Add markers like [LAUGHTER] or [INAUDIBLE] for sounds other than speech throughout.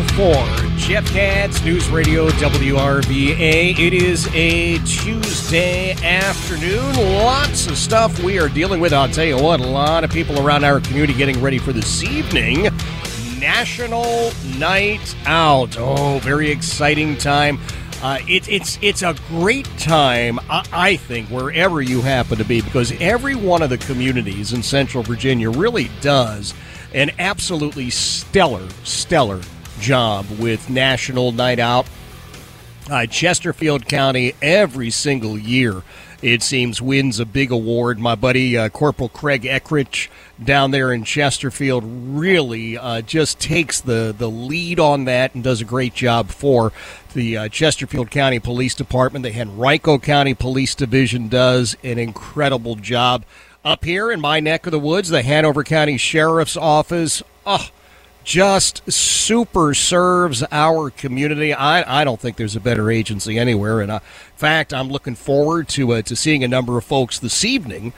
Three oh four. Jeff Katz, News Radio WRVA. It is a Tuesday afternoon. Lots of stuff we are dealing with. I'll tell you what, a lot of people around our community getting ready for this evening. National Night Out. Oh, very exciting time. Uh, it, it's it's a great time, I, I think, wherever you happen to be, because every one of the communities in Central Virginia really does an absolutely stellar, stellar job with National Night Out. Uh, Chesterfield County every single year, it seems, wins a big award. My buddy uh, Corporal Craig Eckrich down there in Chesterfield really uh, just takes the, the lead on that and does a great job for the uh, Chesterfield County Police Department. The Henrico County Police Division does an incredible job. Up here in my neck of the woods, the Hanover County Sheriff's Office, oh, just super serves our community. I, I don't think there's a better agency anywhere. And uh, in fact, I'm looking forward to uh, to seeing a number of folks this evening.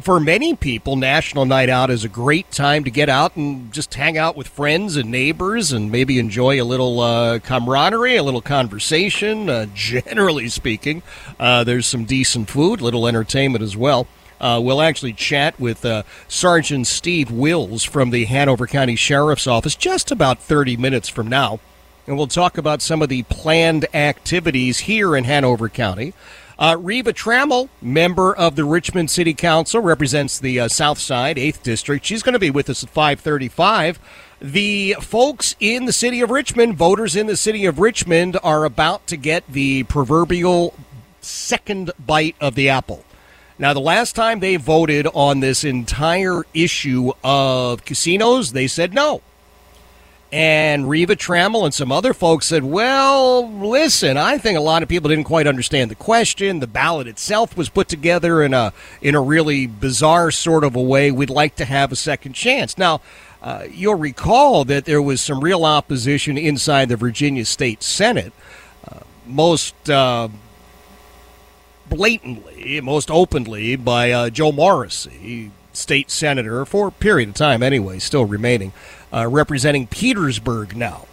For many people, National Night Out is a great time to get out and just hang out with friends and neighbors and maybe enjoy a little uh, camaraderie, a little conversation. Uh, [LAUGHS] generally speaking, uh, there's some decent food, little entertainment as well. Uh, we'll actually chat with uh, Sergeant Steve Wills from the Hanover County Sheriff's Office just about 30 minutes from now. And we'll talk about some of the planned activities here in Hanover County. Uh, Reva Trammell, member of the Richmond City Council, represents the uh, South Side, 8th District. She's going to be with us at 535. The folks in the city of Richmond, voters in the city of Richmond, are about to get the proverbial second bite of the apple. Now, the last time they voted on this entire issue of casinos, they said no. And Reva Trammell and some other folks said, well, listen, I think a lot of people didn't quite understand the question. The ballot itself was put together in a, in a really bizarre sort of a way. We'd like to have a second chance. Now, uh, you'll recall that there was some real opposition inside the Virginia State Senate. Uh, most uh, blatantly, most openly, by uh, Joe Morrissey, state senator for a period of time anyway, still remaining, uh, representing Petersburg now.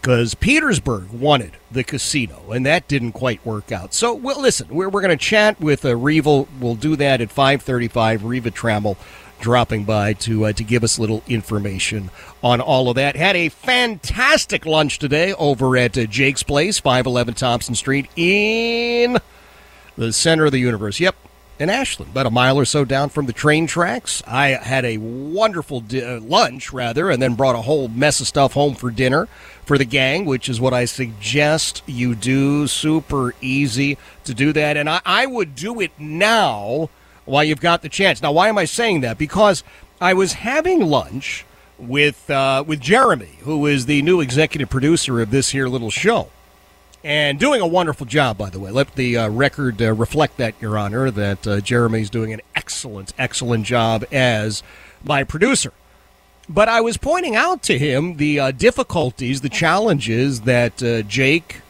Because Petersburg wanted the casino, and that didn't quite work out. So, well, listen, we're, we're going to chat with uh, Reva. We'll do that at 535. Reva Trammell dropping by to uh, to give us a little information on all of that. Had a fantastic lunch today over at uh, Jake's Place, 511 Thompson Street in the center of the universe. Yep, in Ashland, about a mile or so down from the train tracks. I had a wonderful di- uh, lunch, rather, and then brought a whole mess of stuff home for dinner for the gang, which is what I suggest you do. Super easy to do that. And I, I would do it now while you've got the chance. Now, why am I saying that? Because I was having lunch with uh, with Jeremy, who is the new executive producer of this here little show and doing a wonderful job, by the way. Let the uh, record uh, reflect that, Your Honor, that uh, Jeremy's doing an excellent, excellent job as my producer. But I was pointing out to him the uh, difficulties, the challenges that uh, Jake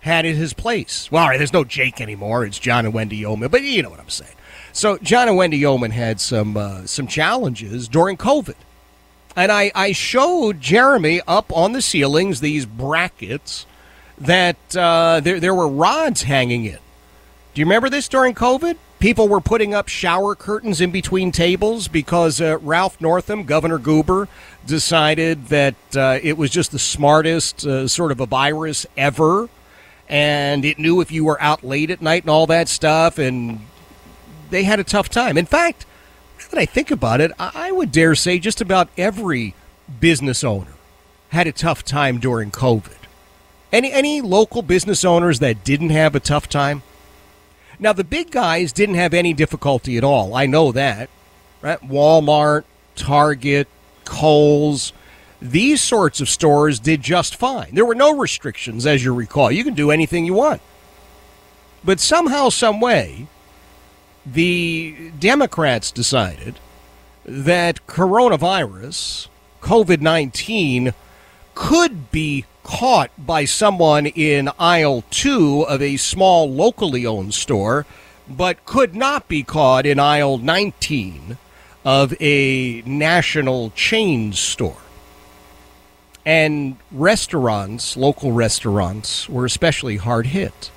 had in his place. Well, all right, there's no Jake anymore. It's John and Wendy Yeoman, but you know what I'm saying. So John and Wendy Yeoman had some uh, some challenges during COVID. And I, I showed Jeremy up on the ceilings these brackets that uh, there, there were rods hanging in. Do you remember this during COVID? People were putting up shower curtains in between tables because uh, Ralph Northam, Governor Goober, decided that uh, it was just the smartest uh, sort of a virus ever. And it knew if you were out late at night and all that stuff. And they had a tough time. In fact, when I think about it, I would dare say just about every business owner had a tough time during COVID. Any any local business owners that didn't have a tough time? Now the big guys didn't have any difficulty at all. I know that. Right? Walmart, Target, Kohl's, these sorts of stores did just fine. There were no restrictions as you recall. You can do anything you want. But somehow some way the Democrats decided that coronavirus, COVID 19, could be caught by someone in aisle two of a small locally owned store, but could not be caught in aisle 19 of a national chain store. And restaurants, local restaurants, were especially hard hit.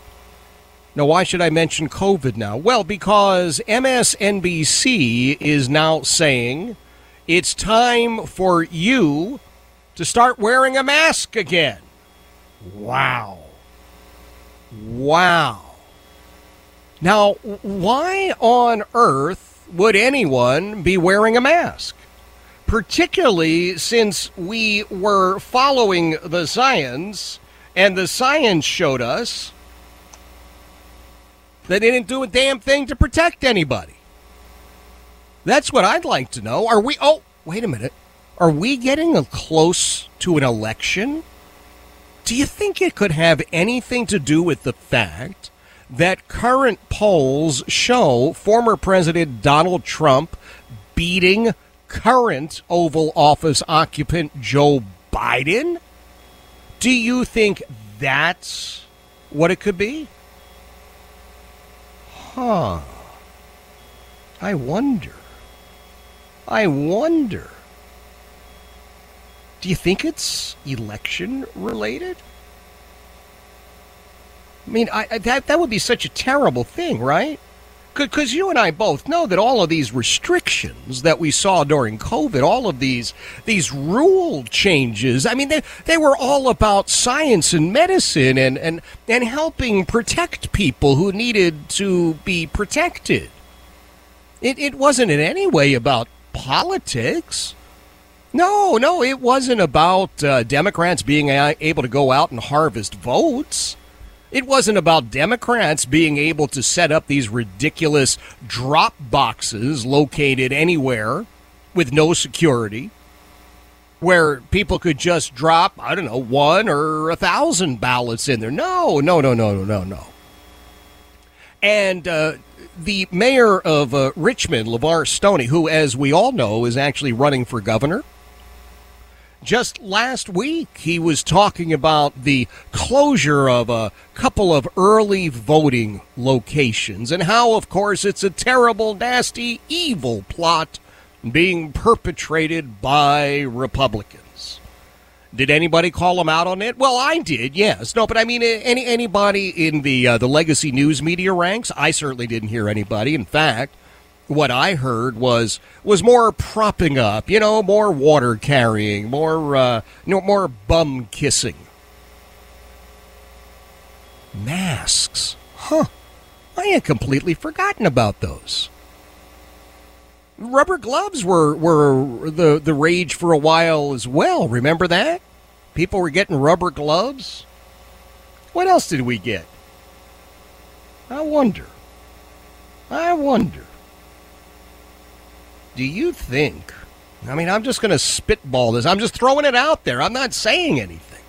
Now, why should I mention COVID now? Well, because MSNBC is now saying it's time for you to start wearing a mask again. Wow. Wow. Now, why on earth would anyone be wearing a mask? Particularly since we were following the science, and the science showed us that they didn't do a damn thing to protect anybody. That's what I'd like to know. Are we, oh, wait a minute. Are we getting close to an election? Do you think it could have anything to do with the fact that current polls show former President Donald Trump beating current Oval Office occupant Joe Biden? Do you think that's what it could be? Huh. I wonder. I wonder. Do you think it's election related? I mean, I, that that would be such a terrible thing, right? Because you and I both know that all of these restrictions that we saw during COVID, all of these these rule changes, I mean, they, they were all about science and medicine and, and, and helping protect people who needed to be protected. It, it wasn't in any way about politics. No, no, it wasn't about uh, Democrats being able to go out and harvest votes. It wasn't about Democrats being able to set up these ridiculous drop boxes located anywhere with no security where people could just drop, I don't know, one or a thousand ballots in there. No, no, no, no, no, no, no. And uh, the mayor of uh, Richmond, LeVar Stoney, who, as we all know, is actually running for governor just last week, he was talking about the closure of a couple of early voting locations and how, of course, it's a terrible, nasty, evil plot being perpetrated by Republicans. Did anybody call him out on it? Well, I did, yes. No, but I mean, any anybody in the uh, the legacy news media ranks, I certainly didn't hear anybody. In fact, what I heard was was more propping up, you know, more water carrying, more uh, you know, more bum kissing. Masks, huh? I had completely forgotten about those. Rubber gloves were were the the rage for a while as well. Remember that? People were getting rubber gloves. What else did we get? I wonder. I wonder do you think? I mean, I'm just going to spitball this. I'm just throwing it out there. I'm not saying anything.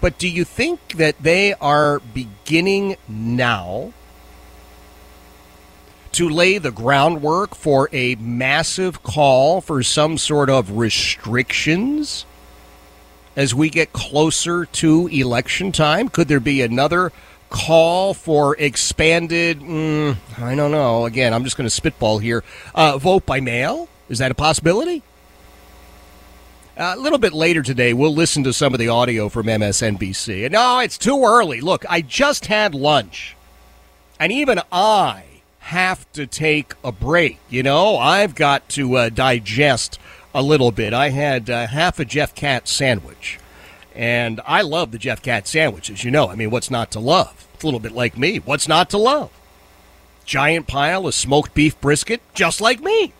But do you think that they are beginning now to lay the groundwork for a massive call for some sort of restrictions as we get closer to election time? Could there be another call for expanded, mm, I don't know, again, I'm just going to spitball here, uh, vote by mail? Is that a possibility? Uh, a little bit later today, we'll listen to some of the audio from MSNBC. No, it's too early. Look, I just had lunch, and even I have to take a break. You know, I've got to uh, digest a little bit. I had uh, half a Jeff Katz sandwich. And I love the Jeff Katz sandwiches, you know. I mean, what's not to love? It's a little bit like me. What's not to love? Giant pile of smoked beef brisket, just like me.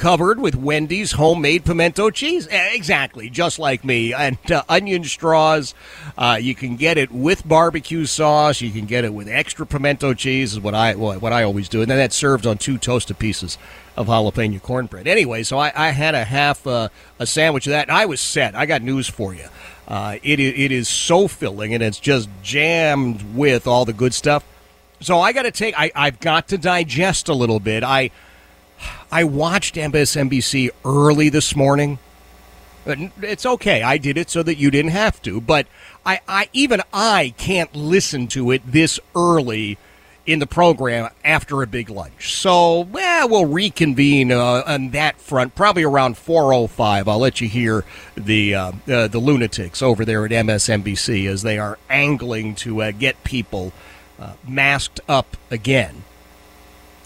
Covered with Wendy's homemade pimento cheese. Exactly, just like me. And uh, onion straws. Uh, you can get it with barbecue sauce. You can get it with extra pimento cheese. Is what I what I always do. And then that's served on two toasted pieces of jalapeno cornbread. Anyway, so I, I had a half uh, a sandwich of that, and I was set. I got news for you. Uh, it it is so filling, and it's just jammed with all the good stuff. So I got to take. I I've got to digest a little bit. I I watched MSNBC early this morning. It's okay. I did it so that you didn't have to. But I, I even I can't listen to it this early in the program after a big lunch. So, well, we'll reconvene uh, on that front probably around 4:05. I'll let you hear the uh, uh, the lunatics over there at MSNBC as they are angling to uh, get people uh, masked up again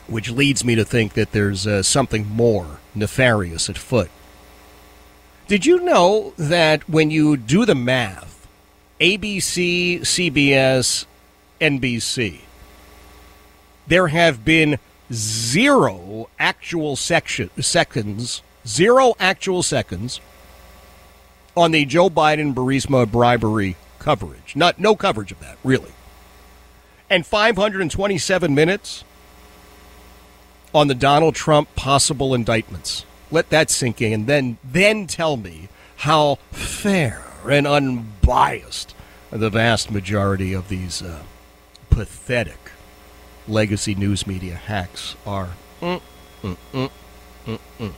which leads me to think that there's uh, something more nefarious at foot. Did you know that when you do the math, ABC, CBS, NBC, there have been zero actual section, seconds, zero actual seconds on the Joe Biden Burisma bribery coverage. Not no coverage of that, really. And 527 minutes on the Donald Trump possible indictments. Let that sink in, and then then tell me how fair and unbiased the vast majority of these uh, pathetic legacy news media hacks are. Mm, mm, mm, mm, mm.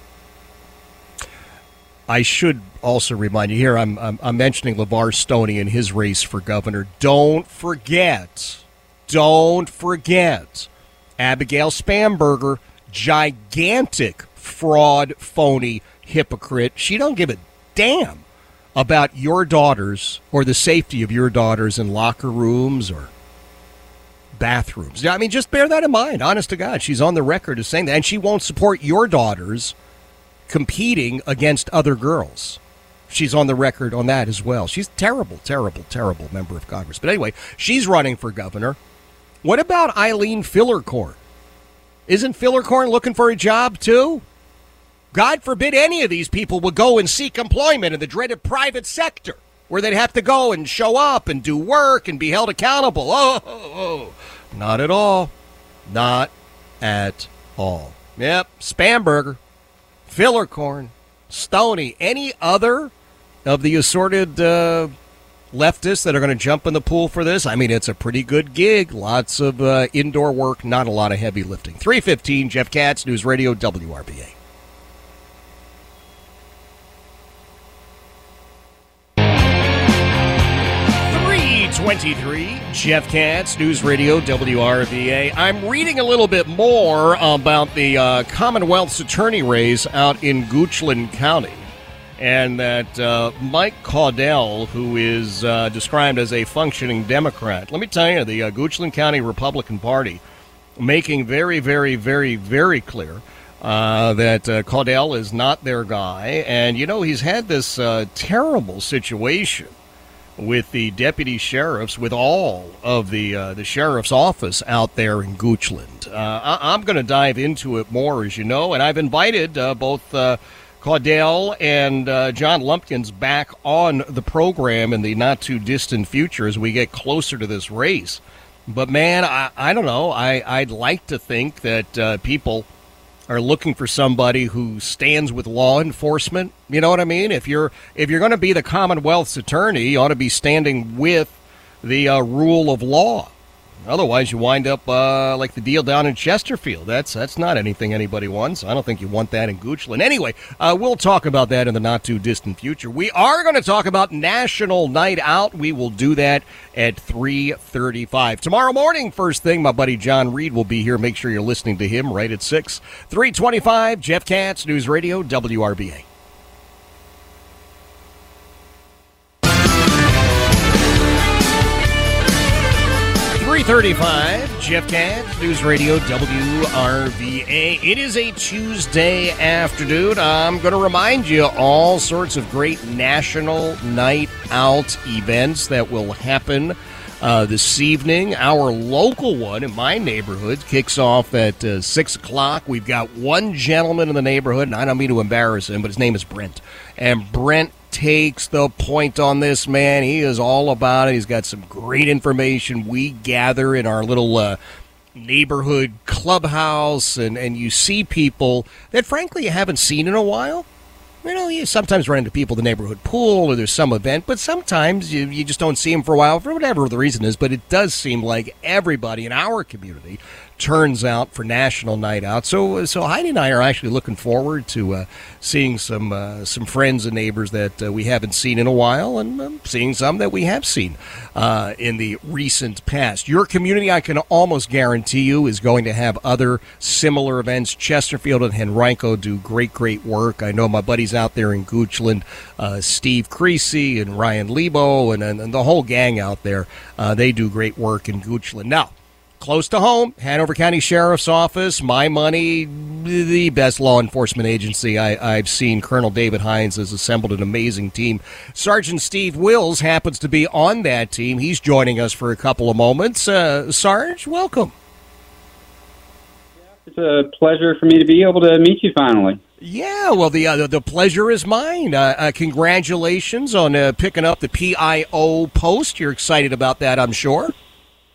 I should also remind you here. I'm, I'm I'm mentioning Levar Stoney and his race for governor. Don't forget, don't forget Abigail Spanberger, gigantic fraud, phony, hypocrite. She don't give a damn about your daughters or the safety of your daughters in locker rooms or bathrooms. I mean, just bear that in mind. Honest to God, she's on the record as saying that, and she won't support your daughters competing against other girls. She's on the record on that as well. She's terrible, terrible, terrible member of Congress. But anyway, she's running for governor. What about Eileen Filler-Corn? Isn't Filler-Corn looking for a job too? God forbid any of these people would go and seek employment in the dreaded private sector where they'd have to go and show up and do work and be held accountable. Oh, oh, oh. not at all. Not at all. Yep, Spanberger, Filler-Corn, Stoney, any other of the assorted uh, leftists that are going to jump in the pool for this. I mean, it's a pretty good gig. Lots of uh, indoor work, not a lot of heavy lifting. 315, Jeff Katz, News Radio, WRVA. Three twenty-three, Jeff Katz, News Radio, WRVA. I'm reading a little bit more about the uh, Commonwealth's attorney race out in Goochland County and that uh, Mike Caudill, who is uh, described as a functioning Democrat, let me tell you, the uh, Goochland County Republican Party making very, very, very, very clear uh, that uh, Caudill is not their guy. And, you know, he's had this uh, terrible situation with the deputy sheriffs, with all of the uh, the sheriff's office out there in Goochland. Uh, I- I'm going to dive into it more, as you know, and I've invited uh, both Caudill and uh, John Lumpkins back on the program in the not too distant future as we get closer to this race. But man, I, I don't know. I, I'd like to think that uh, people are looking for somebody who stands with law enforcement. You know what I mean? If you're if you're going to be the Commonwealth's attorney, you ought to be standing with the uh, rule of law. Otherwise, you wind up uh, like the deal down in Chesterfield. That's that's not anything anybody wants. I don't think you want that in Goochland. Anyway, uh, we'll talk about that in the not too distant future. We are going to talk about National Night Out. We will do that at three thirty-five tomorrow morning. First thing, my buddy John Reed will be here. Make sure you're listening to him right at six. Three twenty-five. Jeff Katz, News Radio, WRVA. 335, Jeff Katz, News Radio, WRVA. It is a Tuesday afternoon. I'm going to remind you all sorts of great national night out events that will happen uh, this evening. Our local one in my neighborhood kicks off at uh, 6 o'clock. We've got one gentleman in the neighborhood, and I don't mean to embarrass him, but his name is Brent. And Brent takes the point on this, man. He is all about it. He's got some great information we gather in our little uh, neighborhood clubhouse, and, and you see people that, frankly, you haven't seen in a while you know, you sometimes run into people in the neighborhood pool or there's some event, but sometimes you, you just don't see them for a while for whatever the reason is. But it does seem like everybody in our community turns out for National Night Out. So, so Heidi and I are actually looking forward to uh, seeing some uh, some friends and neighbors that uh, we haven't seen in a while, and um, seeing some that we have seen uh, in the recent past. Your community, I can almost guarantee you, is going to have other similar events. Chesterfield and Henrico do great, great work. I know my buddies out there in Goochland, uh, Steve Creasey and Ryan Lebo, and, and, and, the whole gang out there. Uh, they do great work in Goochland. Now close to home, Hanover County Sheriff's Office, my money, the best law enforcement agency I, have seen. Colonel David Hines has assembled an amazing team. Sergeant Steve Wills happens to be on that team. He's joining us for a couple of moments. Uh, Sarge, welcome. It's a pleasure for me to be able to meet you finally. Yeah, well, the uh, the pleasure is mine. Uh, uh, congratulations on uh, picking up the PIO post. You're excited about that, I'm sure.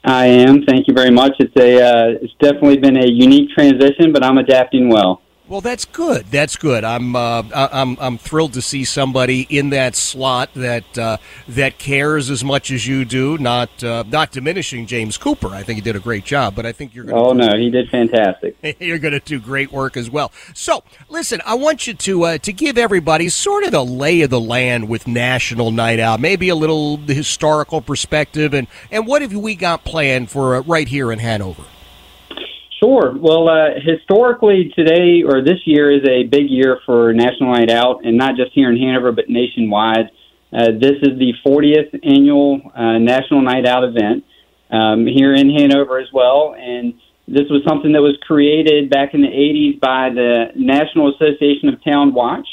I am. Thank you very much. It's a uh, it's definitely been a unique transition, but I'm adapting well. Well, that's good. That's good. I'm uh, I'm I'm thrilled to see somebody in that slot that uh, that cares as much as you do. Not uh, not diminishing James Cooper. I think he did a great job, but I think you're. going Oh no, he did fantastic. [LAUGHS] You're going to do great work as well. So, listen, I want you to uh, to give everybody sort of the lay of the land with National Night Out, maybe a little historical perspective, and and what have we got planned for uh, right here in Hanover. Sure. Well, uh, historically, today or this year is a big year for National Night Out, and not just here in Hanover, but nationwide. Uh, this is the 40th annual uh, National Night Out event um, here in Hanover as well. And this was something that was created back in the 80s by the National Association of Town Watch.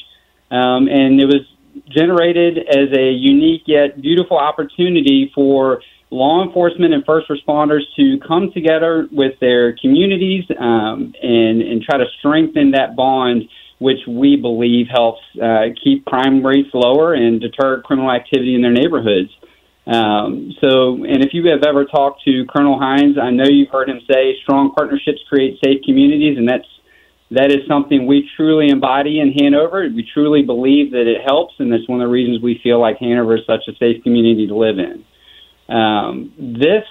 Um, and it was generated as a unique yet beautiful opportunity for law enforcement and first responders to come together with their communities um, and, and try to strengthen that bond, which we believe helps uh, keep crime rates lower and deter criminal activity in their neighborhoods. Um, so, and if you have ever talked to Colonel Hines, I know you've heard him say strong partnerships create safe communities, and that's that is something we truly embody in Hanover. We truly believe that it helps, and that's one of the reasons we feel like Hanover is such a safe community to live in. Um, this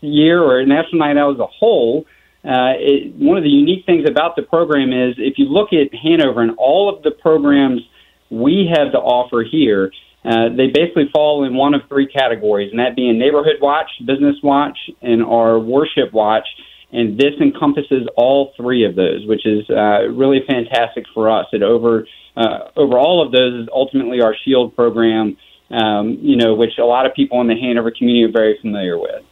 year, or National Night Out as a whole, uh, it, one of the unique things about the program is if you look at Hanover and all of the programs we have to offer here, uh, they basically fall in one of three categories, and that being Neighborhood Watch, Business Watch, and our Worship Watch. And this encompasses all three of those, which is uh, really fantastic for us. It over uh, over all of those is ultimately our Shield program, um, you know, which a lot of people in the Hanover community are very familiar with.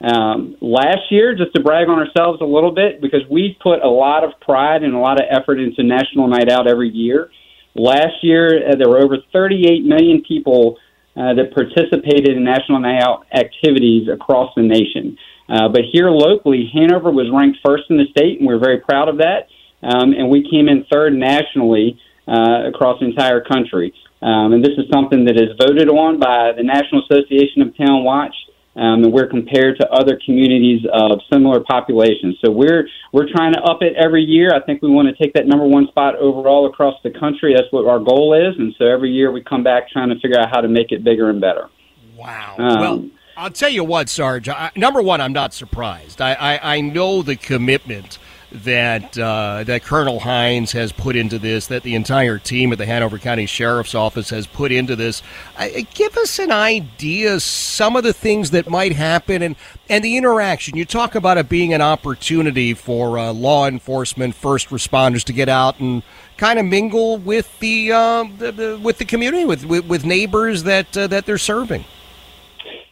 Um, last year, just to brag on ourselves a little bit, because we put a lot of pride and a lot of effort into National Night Out every year. Last year, uh, there were over 38 million people uh, that participated in National Night Out activities across the nation. Uh, but here locally, Hanover was ranked first in the state, and we're very proud of that. Um, and we came in third nationally uh, across the entire country. Um, and this is something that is voted on by the National Association of Town Watch. Um, and we're compared to other communities of similar populations. So we're we're trying to up it every year. I think we want to take that number one spot overall across the country. That's what our goal is. And so every year we come back trying to figure out how to make it bigger and better. Wow. Um, well, I'll tell you what, Sarge. I, number one, I'm not surprised. I, I, I know the commitment that uh, that Colonel Hines has put into this, that the entire team at the Hanover County Sheriff's Office has put into this. Uh, give us an idea, some of the things that might happen, and and the interaction. You talk about it being an opportunity for uh, law enforcement, first responders to get out and kind of mingle with the, uh, the, the with the community, with, with, with neighbors that uh, that they're serving.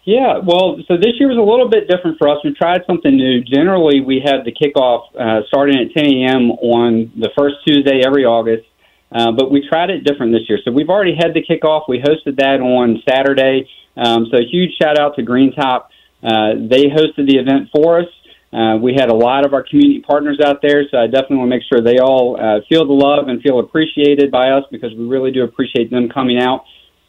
Yeah, well, so this year was a little bit different for us. We tried something new. Generally, we had the kickoff uh, starting at 10 a.m. on the first Tuesday every August, uh, but we tried it different this year. So we've already had the kickoff. We hosted that on Saturday. Um, so a huge shout out to Greentop. Uh, they hosted the event for us. Uh, we had a lot of our community partners out there, so I definitely want to make sure they all uh, feel the love and feel appreciated by us because we really do appreciate them coming out.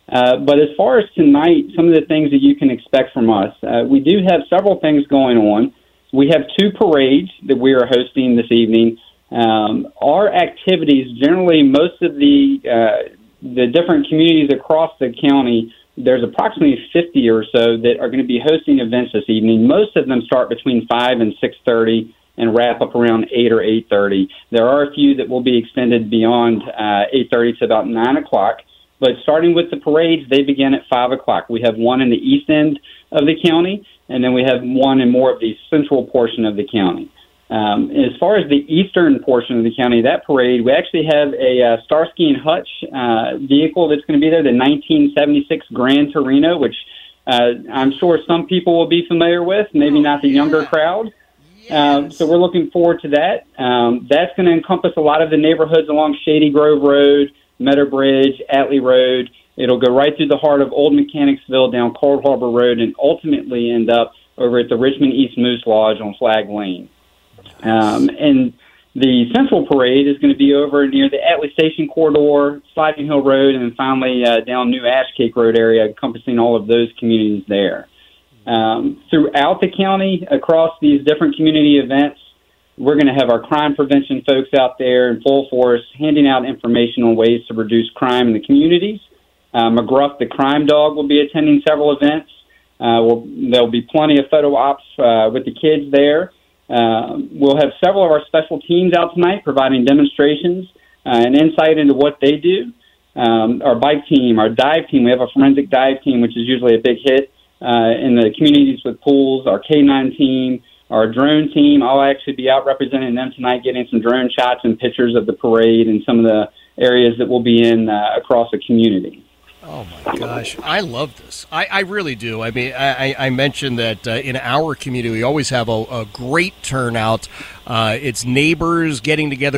Uh, but as far as tonight, some of the things that you can expect from us, uh, we do have several things going on. We have two parades that we are hosting this evening. Um, our activities, generally, most of the uh, the different communities across the county, there's approximately 50 or so that are going to be hosting events this evening. Most of them start between 5 and 6:30 and wrap up around 8 or 8:30. There are a few that will be extended beyond uh, 8:30 to about 9 o'clock. But starting with the parades, they begin at 5 o'clock. We have one in the east end of the county, and then we have one in more of the central portion of the county. Um, as far as the eastern portion of the county, that parade, we actually have a uh, Starsky and Hutch uh, vehicle that's going to be there, the 1976 Gran Torino, which uh, I'm sure some people will be familiar with, maybe not the younger crowd. Um, so we're looking forward to that. Um, that's going to encompass a lot of the neighborhoods along Shady Grove Road, Meadow Bridge, Atlee Road. It'll go right through the heart of Old Mechanicsville down Cold Harbor Road and ultimately end up over at the Richmond East Moose Lodge on Flag Lane. Um, and the central parade is going to be over near the Atlee Station corridor, Sliding Hill Road, and then finally uh, down New Ashcake Road area, encompassing all of those communities there. Um, throughout the county, across these different community events, we're going to have our crime prevention folks out there in full force, handing out information on ways to reduce crime in the communities. Uh, McGruff, the crime dog, will be attending several events. Uh, we'll, there'll be plenty of photo ops uh, with the kids there. Uh, we'll have several of our special teams out tonight providing demonstrations uh, and insight into what they do. Um, our bike team, our dive team, we have a forensic dive team, which is usually a big hit uh, in the communities with pools. Our K9 team, our drone team, I'll actually be out representing them tonight, getting some drone shots and pictures of the parade and some of the areas that we'll be in uh, across the community. Oh my gosh, I love this. I, I really do. I mean, I, I mentioned that uh, in our community we always have a, a great turnout. Uh, it's neighbors getting together.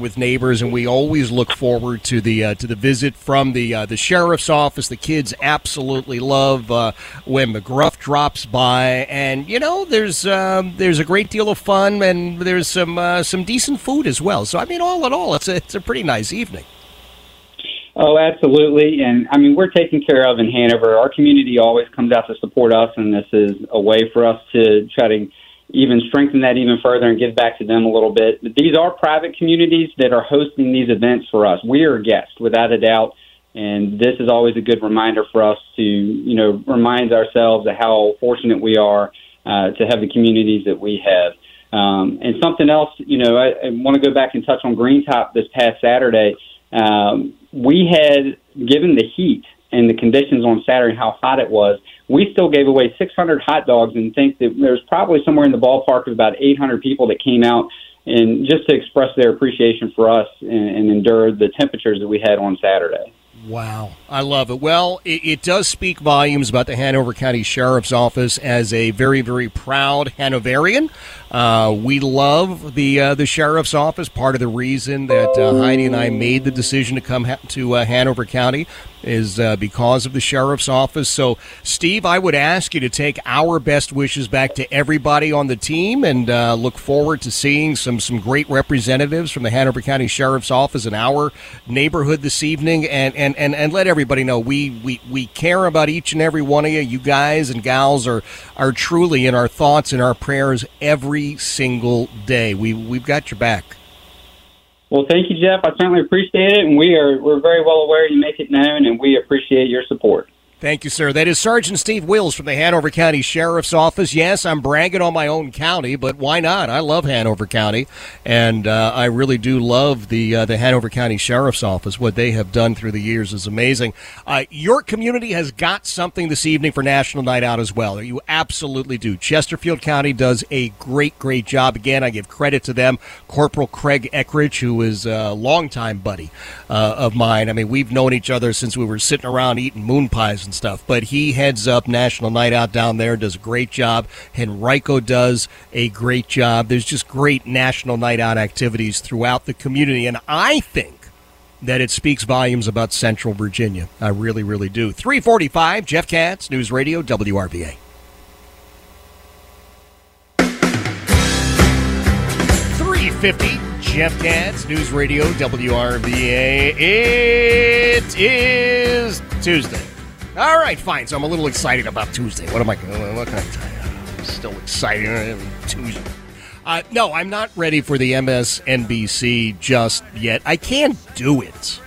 with neighbors, and we always look forward to the uh, to the visit from the uh, the sheriff's office. The kids absolutely love uh, when McGruff drops by, and you know there's um, there's a great deal of fun, and there's some uh, some decent food as well. So I mean, all in all, it's a it's a pretty nice evening. Oh, absolutely. And I mean, we're taken care of in Hanover. Our community always comes out to support us, and this is a way for us to try to even strengthen that even further and give back to them a little bit. But these are private communities that are hosting these events for us. We are guests, without a doubt. And this is always a good reminder for us to, you know, remind ourselves of how fortunate we are uh, to have the communities that we have. Um, and something else, you know, I, I want to go back and touch on Green Top this past Saturday. Um, we had, given the heat and the conditions on Saturday, how hot it was, we still gave away 600 hot dogs and think that there's probably somewhere in the ballpark of about 800 people that came out and just to express their appreciation for us and, and endure the temperatures that we had on Saturday. Wow, I love it. Well, it, it, does speak volumes about the Hanover County Sheriff's Office as a very, very proud Hanoverian. Uh, we love the uh, the sheriff's office. Part of the reason that uh, Heidi and I made the decision to come ha- to uh, Hanover County is uh, because of the sheriff's office. So, Steve, I would ask you to take our best wishes back to everybody on the team, and uh, look forward to seeing some some great representatives from the Hanover County Sheriff's Office in our neighborhood this evening. And and, and, and let everybody know we, we we care about each and every one of you. You guys and gals are are truly in our thoughts and our prayers every single day. We we've got your back. Well, thank you, Jeff. I certainly appreciate it, and we are we're very well aware you make it known, and we appreciate your support. Thank you, sir. That is Sergeant Steve Wills from the Hanover County Sheriff's Office. Yes, I'm bragging on my own county, but why not? I love Hanover County, and uh, I really do love the uh, the Hanover County Sheriff's Office. What they have done through the years is amazing. Uh, your community has got something this evening for National Night Out as well. You absolutely do. Chesterfield County does a great, great job. Again, I give credit to them. Corporal Craig Eckridge, who is a longtime buddy uh, of mine. I mean, we've known each other since we were sitting around eating moon pies and stuff. But he heads up National Night Out down there, does a great job. Henrico does a great job. There's just great National Night Out activities throughout the community. And I think that it speaks volumes about Central Virginia. I really, really do. 345, Jeff Katz, News Radio, WRVA. Three fifty, Jeff Katz, News Radio, WRVA. It is Tuesday. All right, fine. So I'm a little excited about Tuesday. What am I? What can I tell you? I'm still excited. Tuesday. Uh, no, I'm not ready for the MSNBC just yet. I can't do it.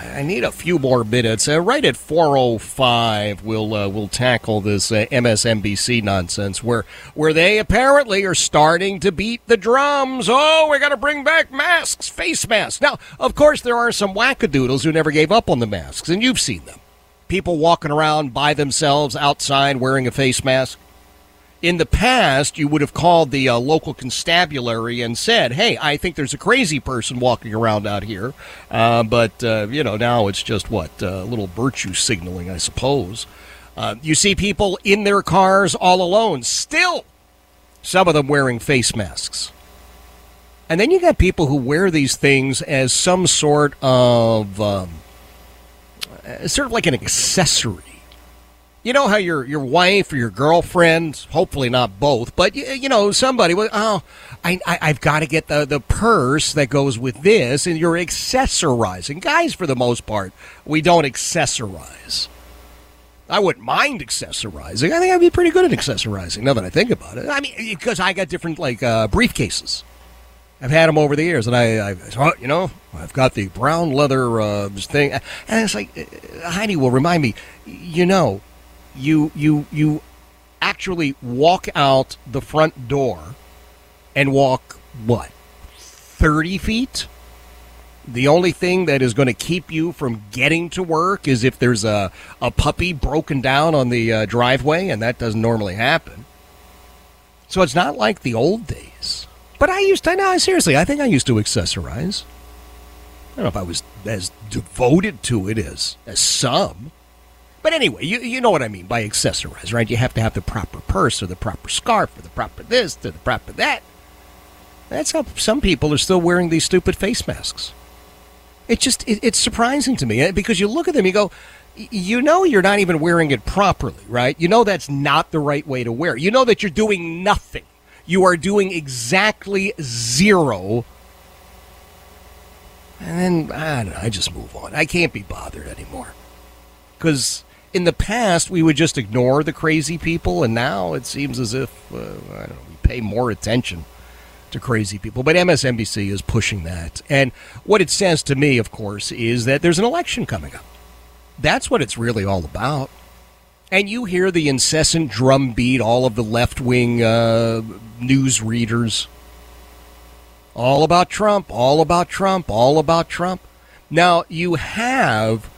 I need a few more minutes. Uh, right at 4:05, we'll uh, we'll tackle this uh, MSNBC nonsense, where where they apparently are starting to beat the drums. Oh, we got to bring back masks, face masks. Now, of course, there are some wackadoodles who never gave up on the masks, and you've seen them people walking around by themselves outside wearing a face mask. In the past, you would have called the uh, local constabulary and said, "Hey, I think there's a crazy person walking around out here." Uh, but uh, you know, now it's just what uh, a little virtue signaling, I suppose. Uh, you see people in their cars all alone, still, some of them wearing face masks. And then you got people who wear these things as some sort of um, uh, sort of like an accessory. You know how your your wife or your girlfriend, hopefully not both, but you, you know somebody. Oh, I, I have got to get the the purse that goes with this, and you're accessorizing. Guys, for the most part, we don't accessorize. I wouldn't mind accessorizing. I think I'd be pretty good at accessorizing. Now that I think about it, I mean, because I got different like uh, briefcases. I've had them over the years, and I, I you know, I've got the brown leather uh, thing, and it's like uh, Heidi will remind me, you know, you you you actually walk out the front door and walk what thirty feet. The only thing that is going to keep you from getting to work is if there's a, a puppy broken down on the uh, driveway, and that doesn't normally happen. So it's not like the old days but I used to, no, seriously, I think I used to accessorize. I don't know if I was as devoted to it as, as some. But anyway, you, you know what I mean by accessorize, right? You have to have the proper purse or the proper scarf or the proper this or the proper that. That's how some people are still wearing these stupid face masks. It just it, it's surprising to me eh, because you look at them, you go, you know, you're not even wearing it properly, right? You know that's not the right way to wear. It. You know that you're doing nothing you are doing exactly zero. And then, I don't know, I just move on. I can't be bothered anymore. Because in the past, we would just ignore the crazy people, and now it seems as if, uh, I don't know, we pay more attention to crazy people. But MSNBC is pushing that. And what it says to me, of course, is that there's an election coming up. That's what it's really all about. And you hear the incessant drumbeat, all of the left wing uh, news readers. All about Trump, all about Trump, all about Trump. Now, you have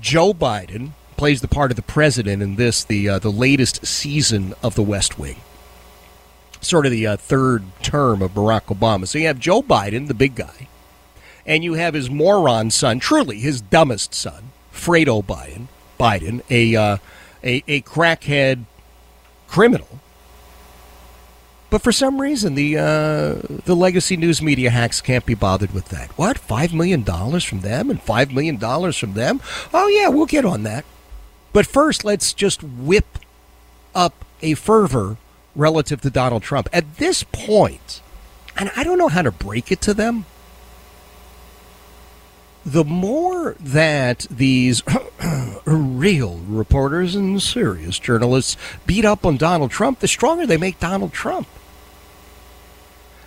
Joe Biden plays the part of the president in this, the, uh, the latest season of The West Wing. Sort of the uh, third term of Barack Obama. So you have Joe Biden, the big guy, and you have his moron son, truly his dumbest son, Fredo Biden, Biden, a, uh, a, a crackhead criminal But for some reason, the uh, the legacy news media hacks can't be bothered with that. What? Five million dollars from them and five million dollars from them? Oh yeah, we'll get on that. But first, let's just whip up a fervor relative to Donald Trump. At this point. point, and I don't know how to break it to them, the more that these [CLEARS THROAT] real reporters and serious journalists beat up on Donald Trump, the stronger they make Donald Trump.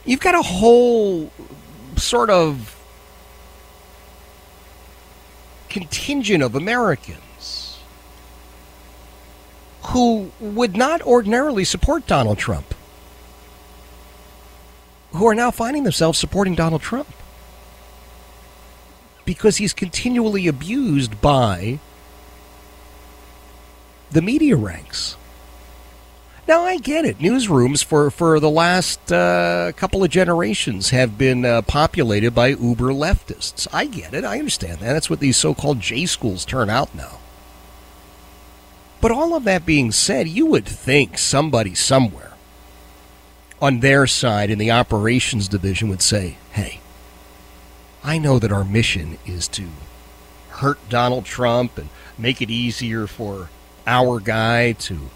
You've got a whole sort of contingent of Americans who would not ordinarily support Donald Trump, who are now finding themselves supporting Donald Trump because he's continually abused by the media ranks. Now, I get it. Newsrooms for, for the last uh, couple of generations have been uh, populated by uber leftists. I get it. I understand that. That's what these so called J schools turn out now. But all of that being said, you would think somebody somewhere on their side in the operations division would say, hey, I know that our mission is to hurt Donald Trump and make it easier for our guy to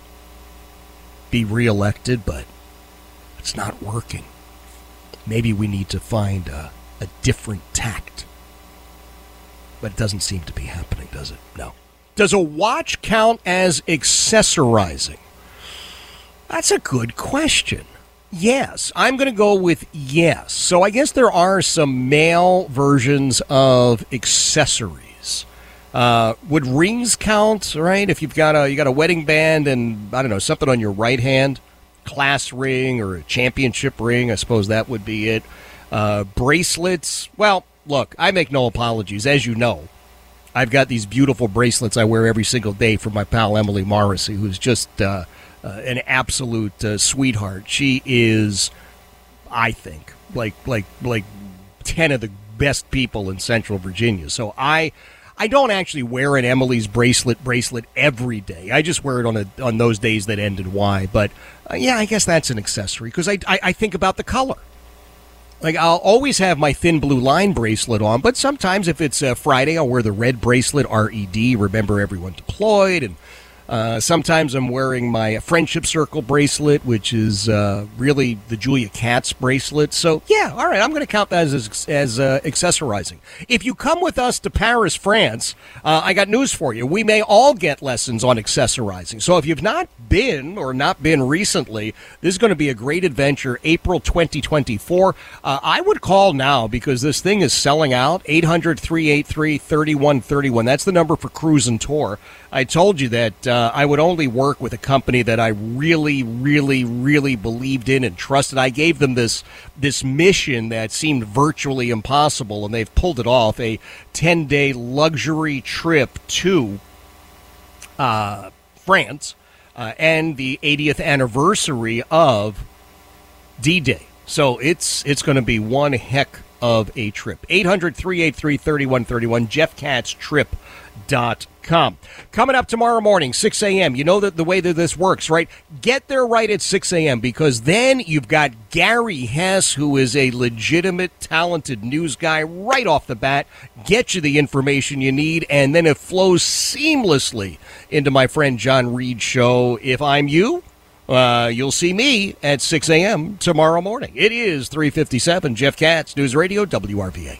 be reelected, but it's not working. Maybe we need to find a, a different tact. But it doesn't seem to be happening, does it? No. Does a watch count as accessorizing? That's a good question. Yes, I'm going to go with yes. So I guess there are some male versions of accessories. Uh, would rings count? Right, if you've got a you got a wedding band and I don't know something on your right hand, class ring or a championship ring. I suppose that would be it. Uh, bracelets. Well, look, I make no apologies, as you know. I've got these beautiful bracelets I wear every single day for my pal Emily Morrissey, who's just. Uh, uh, an absolute uh, sweetheart. She is, I think, like like like ten of the best people in Central Virginia. So I. I don't actually wear an Emily's bracelet bracelet every day. I just wear it on a, on those days that end in Y. But uh, yeah, I guess that's an accessory because I, I, I think about the color. Like I'll always have my thin blue line bracelet on, but sometimes if it's uh, Friday, I'll wear the red bracelet. R E D. Remember everyone deployed and uh, sometimes I'm wearing my friendship circle bracelet, which is uh, really the Julia Katz bracelet. So yeah, all right, I'm going to count that as as uh, accessorizing. If you come with us to Paris, France, uh, I got news for you. We may all get lessons on accessorizing. So if you've not been or not been recently, this is going to be a great adventure. April 2024. Uh, I would call now because this thing is selling out. 800 383 3131. That's the number for Cruise and Tour. I told you that uh, I would only work with a company that I really, really, really believed in and trusted. I gave them this this mission that seemed virtually impossible, and they've pulled it off. A ten day luxury trip to uh, France uh, and the 80th anniversary of D Day. So it's it's going to be one heck of a trip. 800 383 3131, Jeff Katz Trip com. Coming up tomorrow morning, 6 a.m. You know that the way that this works, right? Get there right at 6 a.m. because then you've got Gary Hess, who is a legitimate, talented news guy right off the bat, get you the information you need, and then it flows seamlessly into my friend John Reid's show. If I'm you, uh, you'll see me at 6 a.m. tomorrow morning. It is 357 Jeff Katz, News Radio, WRVA.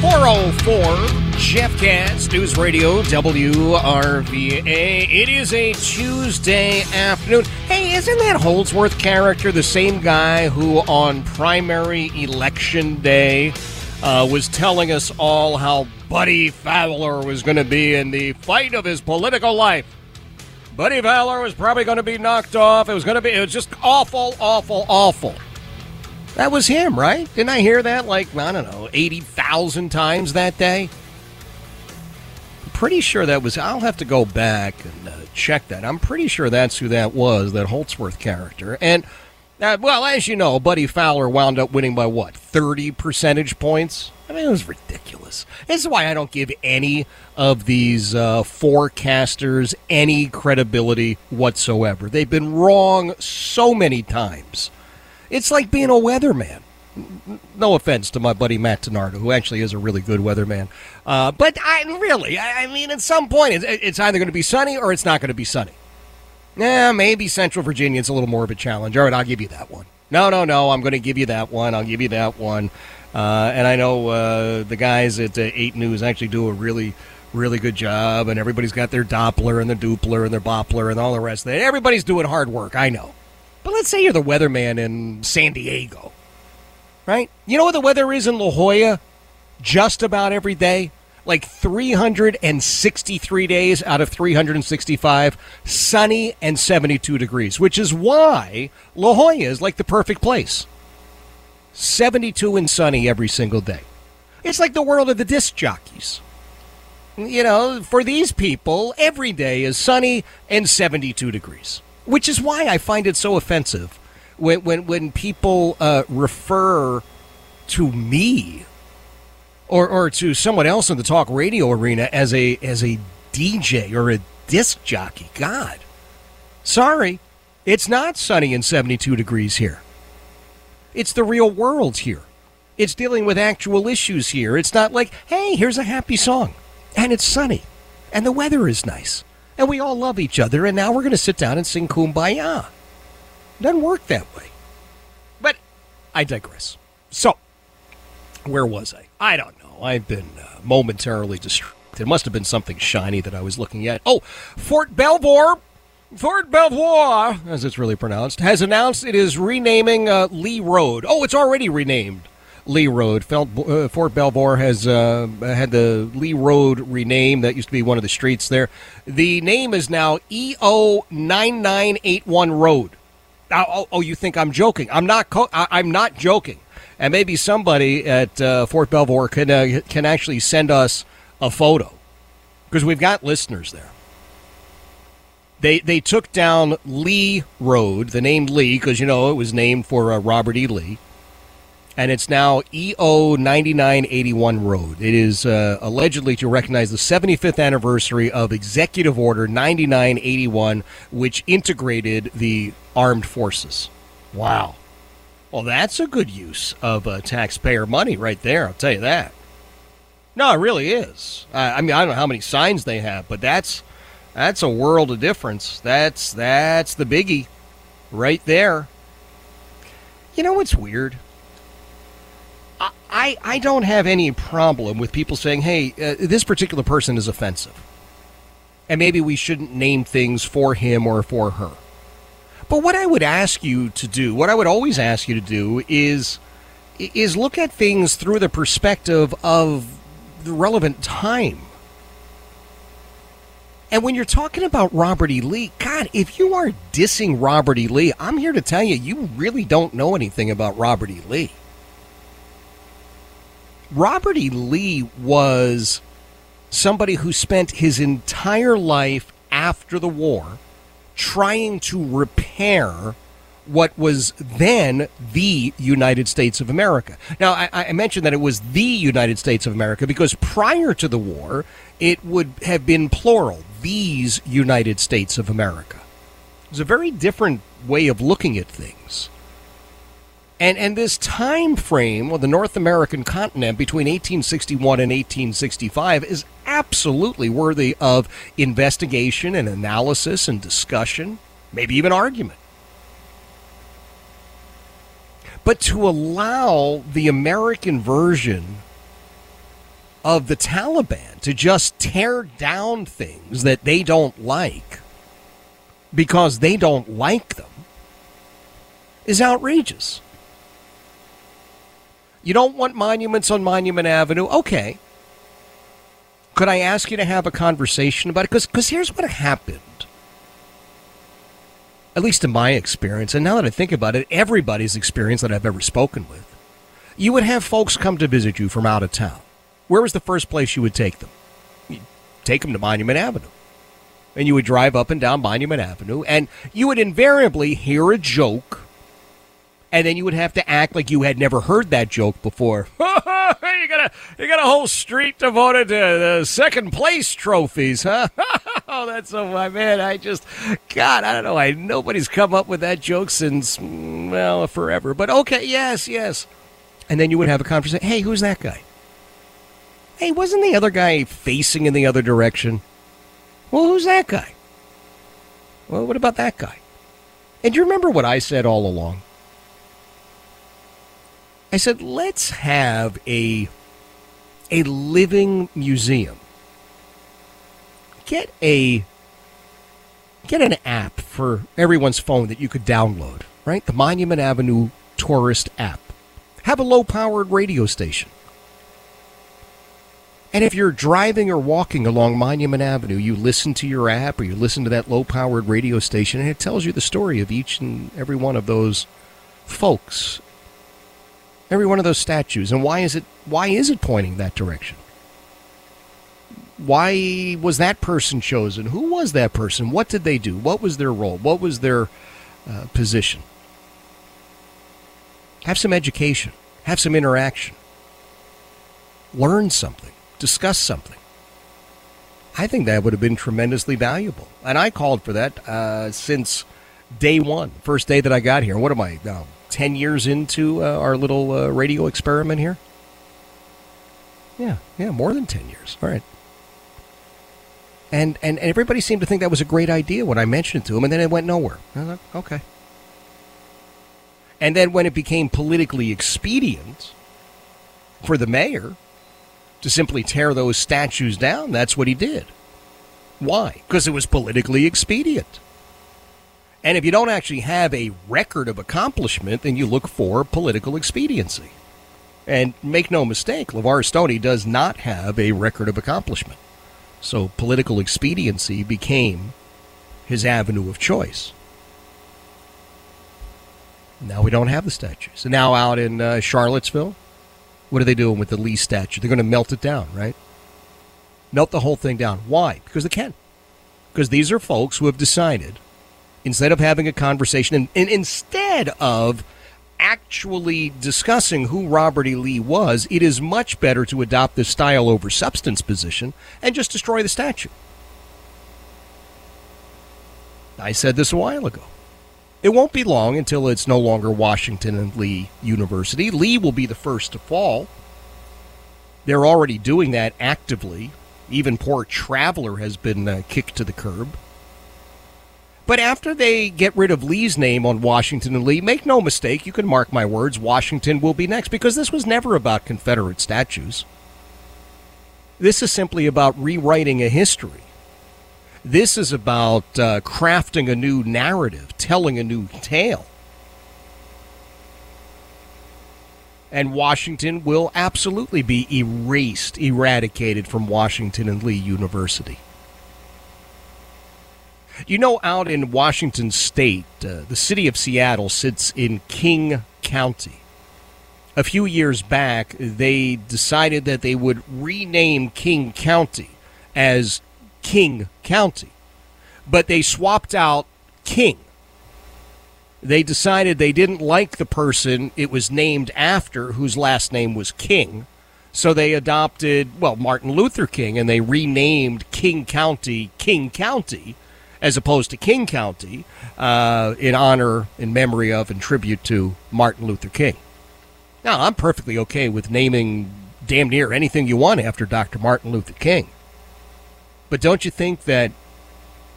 404 Jeff Katz, News Radio, WRVA. It is a Tuesday afternoon. Hey, isn't that Holdsworth character the same guy who on primary election day uh, was telling us all how Buddy Fowler was going to be in the fight of his political life? Buddy Fowler was probably going to be knocked off. It was going to be, it was just awful, awful, awful. That was him, right? Didn't I hear that like, I don't know, 80,000 times that day? I'm pretty sure that was, I'll have to go back and uh, check that. I'm pretty sure that's who that was, that Holdsworth character. And Uh, well, as you know, Buddy Fowler wound up winning by what, 30 percentage points? I mean, it was ridiculous. This is why I don't give any of these uh, forecasters any credibility whatsoever. They've been wrong so many times. It's like being a weatherman. No offense to my buddy Matt DiNardo, who actually is a really good weatherman. Uh, but I really, I, I mean, at some point, it's, it's either going to be sunny or it's not going to be sunny. Yeah, maybe Central Virginia is a little more of a challenge. All right, I'll give you that one. No, no, no, I'm going to give you that one. I'll give you that one. Uh, and I know uh, the guys at uh, 8 News actually do a really, really good job, and everybody's got their Doppler and their Dupler and their Boppler and all the rest of it. Everybody's doing hard work, I know. But let's say you're the weatherman in San Diego, right? You know what the weather is in La Jolla just about every day? like 363 days out of 365, sunny and 72 degrees, which is why La Jolla is like the perfect place. 72 and sunny every single day. It's like the world of the disc jockeys. You know, for these people, every day is sunny and 72 degrees, which is why I find it so offensive when, when, when people uh, refer to me or, or to someone else in the talk radio arena as a as a DJ or a disc jockey. God, sorry, it's not sunny and 72 degrees here. It's the real world here. It's dealing with actual issues here. It's not like, hey, here's a happy song, and it's sunny, and the weather is nice, and we all love each other, and now we're going to sit down and sing Kumbaya. It doesn't work that way. But I digress. So, where was I? I don't know. I've been uh, momentarily distracted. It must have been something shiny that I was looking at. Oh, Fort Belvoir. Fort Belvoir, as it's really pronounced, has announced it is renaming uh, Lee Road. Oh, it's already renamed Lee Road. uh, Fort Belvoir has uh, had the Lee Road renamed. That used to be one of the streets there. The name is now EO 9981 Road. Oh, oh, you think I'm joking? I'm not. Co- I- am not joking and maybe somebody at uh, Fort Belvoir can uh, can actually send us a photo because we've got listeners there. They they took down Lee Road, the name Lee, because you know it was named for uh, Robert E. Lee, and it's now EO ninety nine eighty one Road. It is uh, allegedly to recognize the 75th anniversary of Executive Order ninety nine eighty one, which integrated the armed forces. Wow. Well, that's a good use of uh, taxpayer money right there. I'll tell you that. No, it really is. Uh, I mean, I don't know how many signs they have, but that's that's a world of difference. That's that's the biggie, right there. You know what's weird? I I, don't have any problem with people saying, "Hey, uh, this particular person is offensive," and maybe we shouldn't name things for him or for her. But what I would ask you to do, what I would always ask you to do is is look at things through the perspective of the relevant time. And when you're talking about Robert E. Lee, God, if you are dissing Robert E. Lee, I'm here to tell you, you really don't know anything about Robert E. Lee. Robert E. Lee was somebody who spent his entire life after the war trying to repair what was then the United States of America. Now, I, I, mentioned that it was the United States of America because prior to the war, it would have been plural, these United States of America. It was a very different way of looking at things. And, and this time frame of the North American continent between 1861 and 1865 is absolutely worthy of investigation and analysis and discussion, maybe even argument. But to allow the American version of the Taliban to just tear down things that they don't like because they don't like them is outrageous. You don't want monuments on Monument Avenue? Okay. Could I ask you to have a conversation about it? Because here's what happened. At least in my experience, and now that I think about it, everybody's experience that I've ever spoken with. You would have folks come to visit you from out of town. Where was the first place you would take them? You'd take them to Monument Avenue. And you would drive up and down Monument Avenue, and you would invariably hear a joke and then you would have to act like you had never heard that joke before. [LAUGHS] you got a you got a whole street devoted to the second place trophies, huh? [LAUGHS] oh, that's so my man. I just God, I don't know. I nobody's come up with that joke since mm, well forever. But okay, yes, yes. And then you would have a conversation. Hey, who's that guy? Hey, wasn't the other guy facing in the other direction? Well, who's that guy? Well, what about that guy? And do you remember what I said all along? I said, let's have a a living museum. Get a get an app for everyone's phone that you could download, right? The Monument Avenue Tourist app. Have a low-powered radio station. And if you're driving or walking along Monument Avenue, you listen to your app or you listen to that low-powered radio station and it tells you the story of each and every one of those folks every one of those statues and why is it why is it pointing that direction? Why was that person chosen? Who was that person? What did they do? What was their role? What was their uh, position? Have some education. Have some interaction. Learn something. Discuss something. I think that would have been tremendously valuable. And i called for that uh, since day one first day that i got here. What am i now 10 years into uh, our little uh, radio experiment here? Yeah, yeah, more than 10 years. All right. And, and, and everybody seemed to think that was a great idea when I mentioned it to them, and then it went nowhere. Like, okay. And then when it became politically expedient for the mayor to simply tear those statues down, that's what he did. Why? Because it was politically expedient. And if you don't actually have a record of accomplishment, then you look for political expediency. And make no mistake, LeVar Stoney does not have a record of accomplishment. So political expediency became his avenue of choice. Now we don't have the statues. And now out in uh, Charlottesville, what are they doing with the Lee statue? They're going to melt it down, right? Melt the whole thing down. Why? Because they can. Because these are folks who have decided instead of having a conversation and, and instead of actually discussing who Robert E. Lee was, it is much better to adopt the style over substance position and just destroy the statue. I said this a while ago. It won't be long until it's no longer Washington and Lee University. Lee will be the first to fall. They're already doing that actively. Even poor Traveler has been uh, kicked to the curb. But after they get rid of Lee's name on Washington and Lee, make no mistake, you can mark my words, Washington will be next because this was never about Confederate statues. This is simply about rewriting a history. This is about uh, crafting a new narrative, telling a new tale. And Washington will absolutely be erased, eradicated from Washington and Lee University. You know, out in Washington State, uh, the city of Seattle sits in King County. A few years back, they decided that they would rename King County as King County, but they swapped out King. They decided they didn't like the person it was named after, whose last name was King. So they adopted, well, Martin Luther King, and they renamed King County King County as opposed to King County, uh, in honor, in memory of, and tribute to Martin Luther King. Now, I'm perfectly okay with naming damn near anything you want after Dr. Martin Luther King. But don't you think that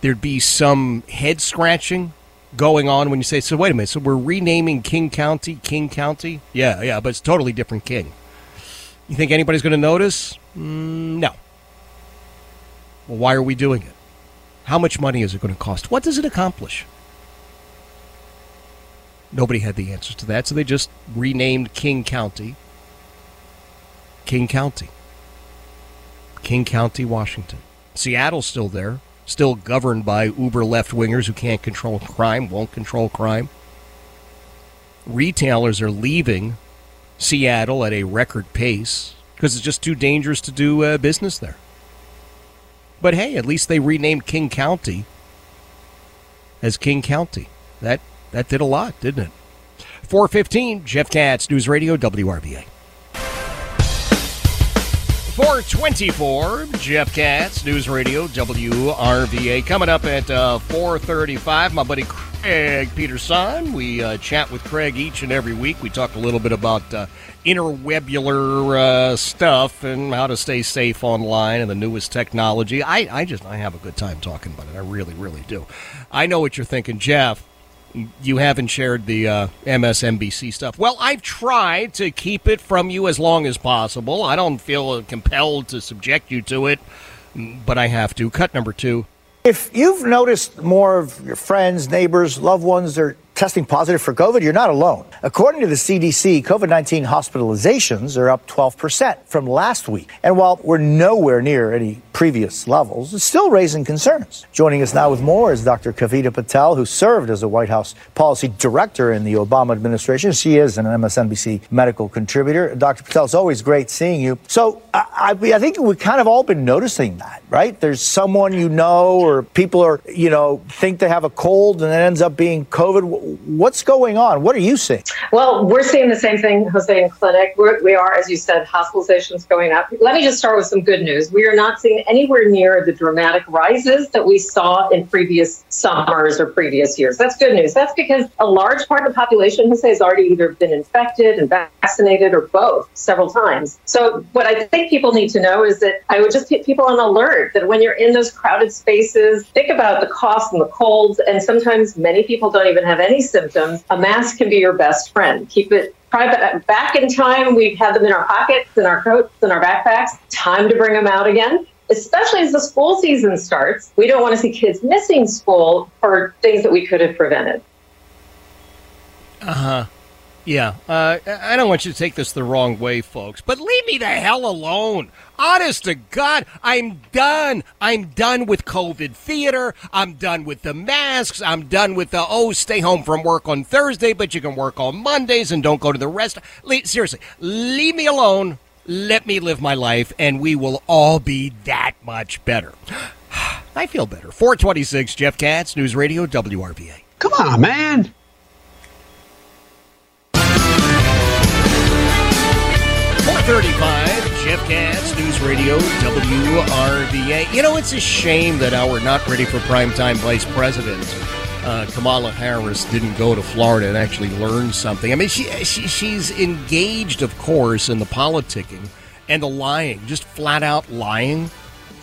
there'd be some head scratching going on when you say, so wait a minute, so we're renaming King County King County? Yeah, yeah, but it's totally different King. You think anybody's going to notice? Mm, no. Well, why are we doing it? How much money is it going to cost? What does it accomplish? Nobody had the answers to that, so they just renamed King County King County. King County, Washington. Seattle's still there, still governed by uber left wingers who can't control crime, won't control crime. Retailers are leaving Seattle at a record pace because it's just too dangerous to do uh, business there. But hey, at least they renamed King County as King County. That that did a lot, didn't it? 415, Jeff Katz, News Radio, WRVA. 424, Jeff Katz, News Radio, WRVA. Coming up at uh, 435, my buddy Craig Peterson. We uh, chat with Craig each and every week. We talk a little bit about uh, interwebular uh, stuff and how to stay safe online and the newest technology. I, I just I have a good time talking about it. I really, really do. I know what you're thinking, Jeff you haven't shared the uh, MSNBC stuff. Well, I've tried to keep it from you as long as possible. I don't feel compelled to subject you to it, but I have to. Cut number two. If you've noticed more of your friends, neighbors, loved ones are testing positive for COVID, you're not alone. According to the CDC, COVID 19 hospitalizations are up 12% from last week. And while we're nowhere near any previous levels, it's still raising concerns. Joining us now with more is Dr. Kavita Patel, who served as a White House policy director in the Obama administration. She is an MSNBC medical contributor. Dr. Patel, it's always great seeing you. So I, I, I think we've kind of all been noticing that, right? There's someone you know, or people are, you know, think they have a cold and it ends up being COVID. What's going on? What are you seeing? Well, we're seeing the same thing, Jose, in clinic. We're, we are, as you said, hospitalizations going up. Let me just start with some good news. We are not seeing anywhere near the dramatic rises that we saw in previous summers or previous years. That's good news. That's because a large part of the population, Jose, has already either been infected and vaccinated or both several times. So, what I think people need to know is that I would just put people on alert that when you're in those crowded spaces, think about the cough and the colds. And sometimes many people don't even have any symptoms. A mask can be your best friend. Keep it private. Back in time, we've had them in our pockets, in our coats, in our backpacks. Time to bring them out again especially as the school season starts. We don't want to see kids missing school for things that we could have prevented. Uh huh. Yeah, uh, I don't want you to take this the wrong way, folks, but leave me the hell alone. Honest to God, I'm done. I'm done with COVID theater. I'm done with the masks. I'm done with the, oh, stay home from work on Thursday, but you can work on Mondays and don't go to the rest. Seriously, leave me alone. Let me live my life, and we will all be that much better. [SIGHS] I feel better. 426, Jeff Katz, News Radio, WRVA. Come on, man. 435, Jeff Katz, News Radio, WRVA. You know, it's a shame that our not ready for primetime vice president, uh, Kamala Harris, didn't go to Florida and actually learn something. I mean, she, she she's engaged, of course, in the politicking and the lying, just flat out lying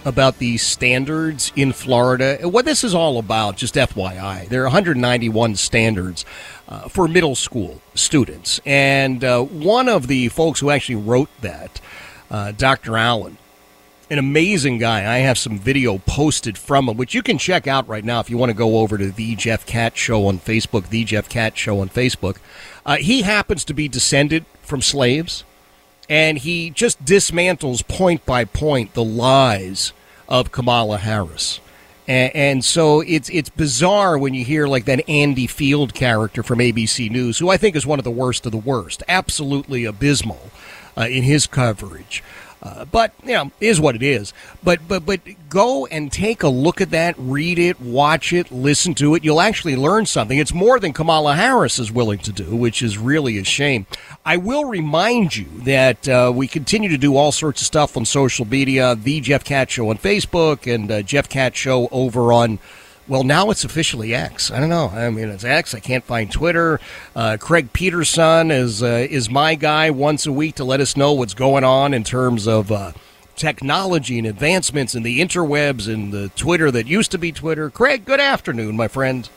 about the standards in Florida. What this is all about, just FYI, there are 191 standards uh, for middle school students. And uh, one of the folks who actually wrote that, uh, Dr. Allen, an amazing guy. I have some video posted from him, which you can check out right now if you want to go over to the Jeff Katz Show on Facebook, the Jeff Katz Show on Facebook. Uh, he happens to be descended from slaves, and he just dismantles point by point the lies of Kamala Harris. And, and, so it's it's bizarre when you hear like that Andy Field character from ABC News, who I think is one of the worst of the worst, absolutely abysmal uh, in his coverage. Uh, but you know, is what it is. But but but go and take a look at that, read it, watch it, listen to it. You'll actually learn something. It's more than Kamala Harris is willing to do, which is really a shame. I will remind you that uh, we continue to do all sorts of stuff on social media. The Jeff Katz Show on Facebook and uh, Jeff Katz Show over on well, now it's officially X. I don't know. I mean, it's X. I can't find Twitter. Uh, Craig Peterson is uh, is my guy once a week to let us know what's going on in terms of uh, technology and advancements in the interwebs and the Twitter that used to be Twitter. Craig, good afternoon, my friend.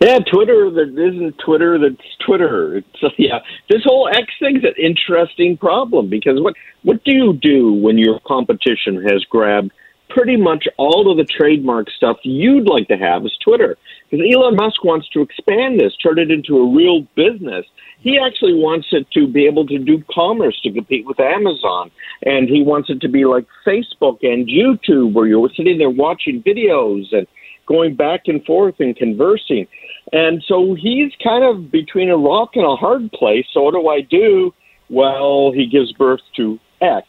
Yeah, Twitter that isn't Twitter that's Twitter. So [LAUGHS] yeah, this whole X thing's an interesting problem because what what do you do when your competition has grabbed pretty much all of the trademark stuff you'd like to have is Twitter. Because Elon Musk wants to expand this, turn it into a real business. He actually wants it to be able to do commerce to compete with Amazon. And he wants it to be like Facebook and YouTube, where you're sitting there watching videos and going back and forth and conversing. And so he's kind of between a rock and a hard place. So what do I do? Well, he gives birth to X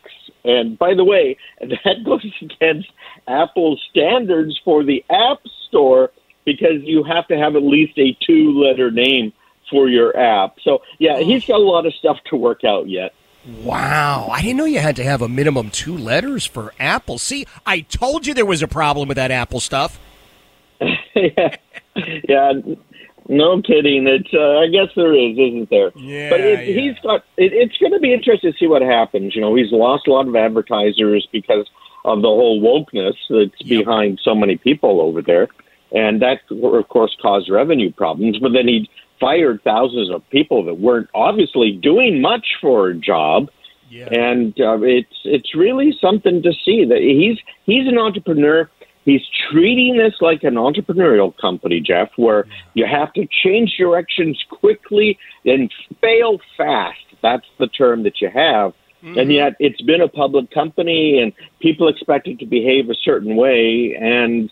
and by the way, [LAUGHS] that goes against Apple's standards for the App Store because you have to have at least a two letter name for your app. So yeah, oh. he's got a lot of stuff to work out yet. Wow, I didn't know you had to have a minimum two letters for Apple. See, I told you there was a problem with that Apple stuff. [LAUGHS] yeah, yeah, no kidding. It's uh, I guess there is, isn't there? Yeah, but it, yeah. he's got. It, it's going to be interesting to see what happens. You know, he's lost a lot of advertisers because of the whole wokeness that's Yep. behind so many people over there, and that of course caused revenue problems. But then he fired thousands of people that weren't obviously doing much for a job. Yeah. and uh, it's it's really something to see that he's he's an entrepreneur. He's treating this like an entrepreneurial company, Jeff, where you have to change directions quickly and fail fast. That's the term that you have. And mm-hmm. yet, it's been a public company, and people expect it to behave a certain way. And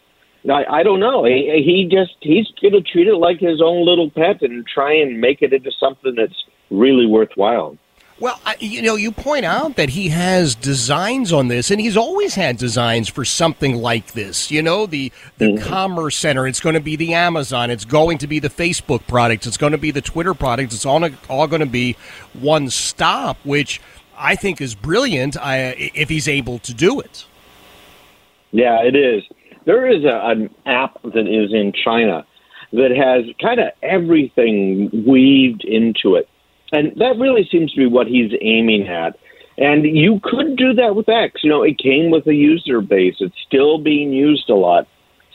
I, I don't know. He, he just he's going to treat it like his own little pet and try and make it into something that's really worthwhile. Well, I, you know, you point out that he has designs on this, and he's always had designs for something like this. You know, the the mm-hmm. Commerce Center. It's going to be the Amazon. It's going to be the Facebook product. It's going to be the Twitter product. It's all all going to be one stop, which I think is brilliant. I, if he's able to do it. Yeah, it is. There is a, an app that is in China that has kind of everything weaved into it. And that really seems to be what he's aiming at. And you could do that with X. You know, it came with a user base. It's still being used a lot.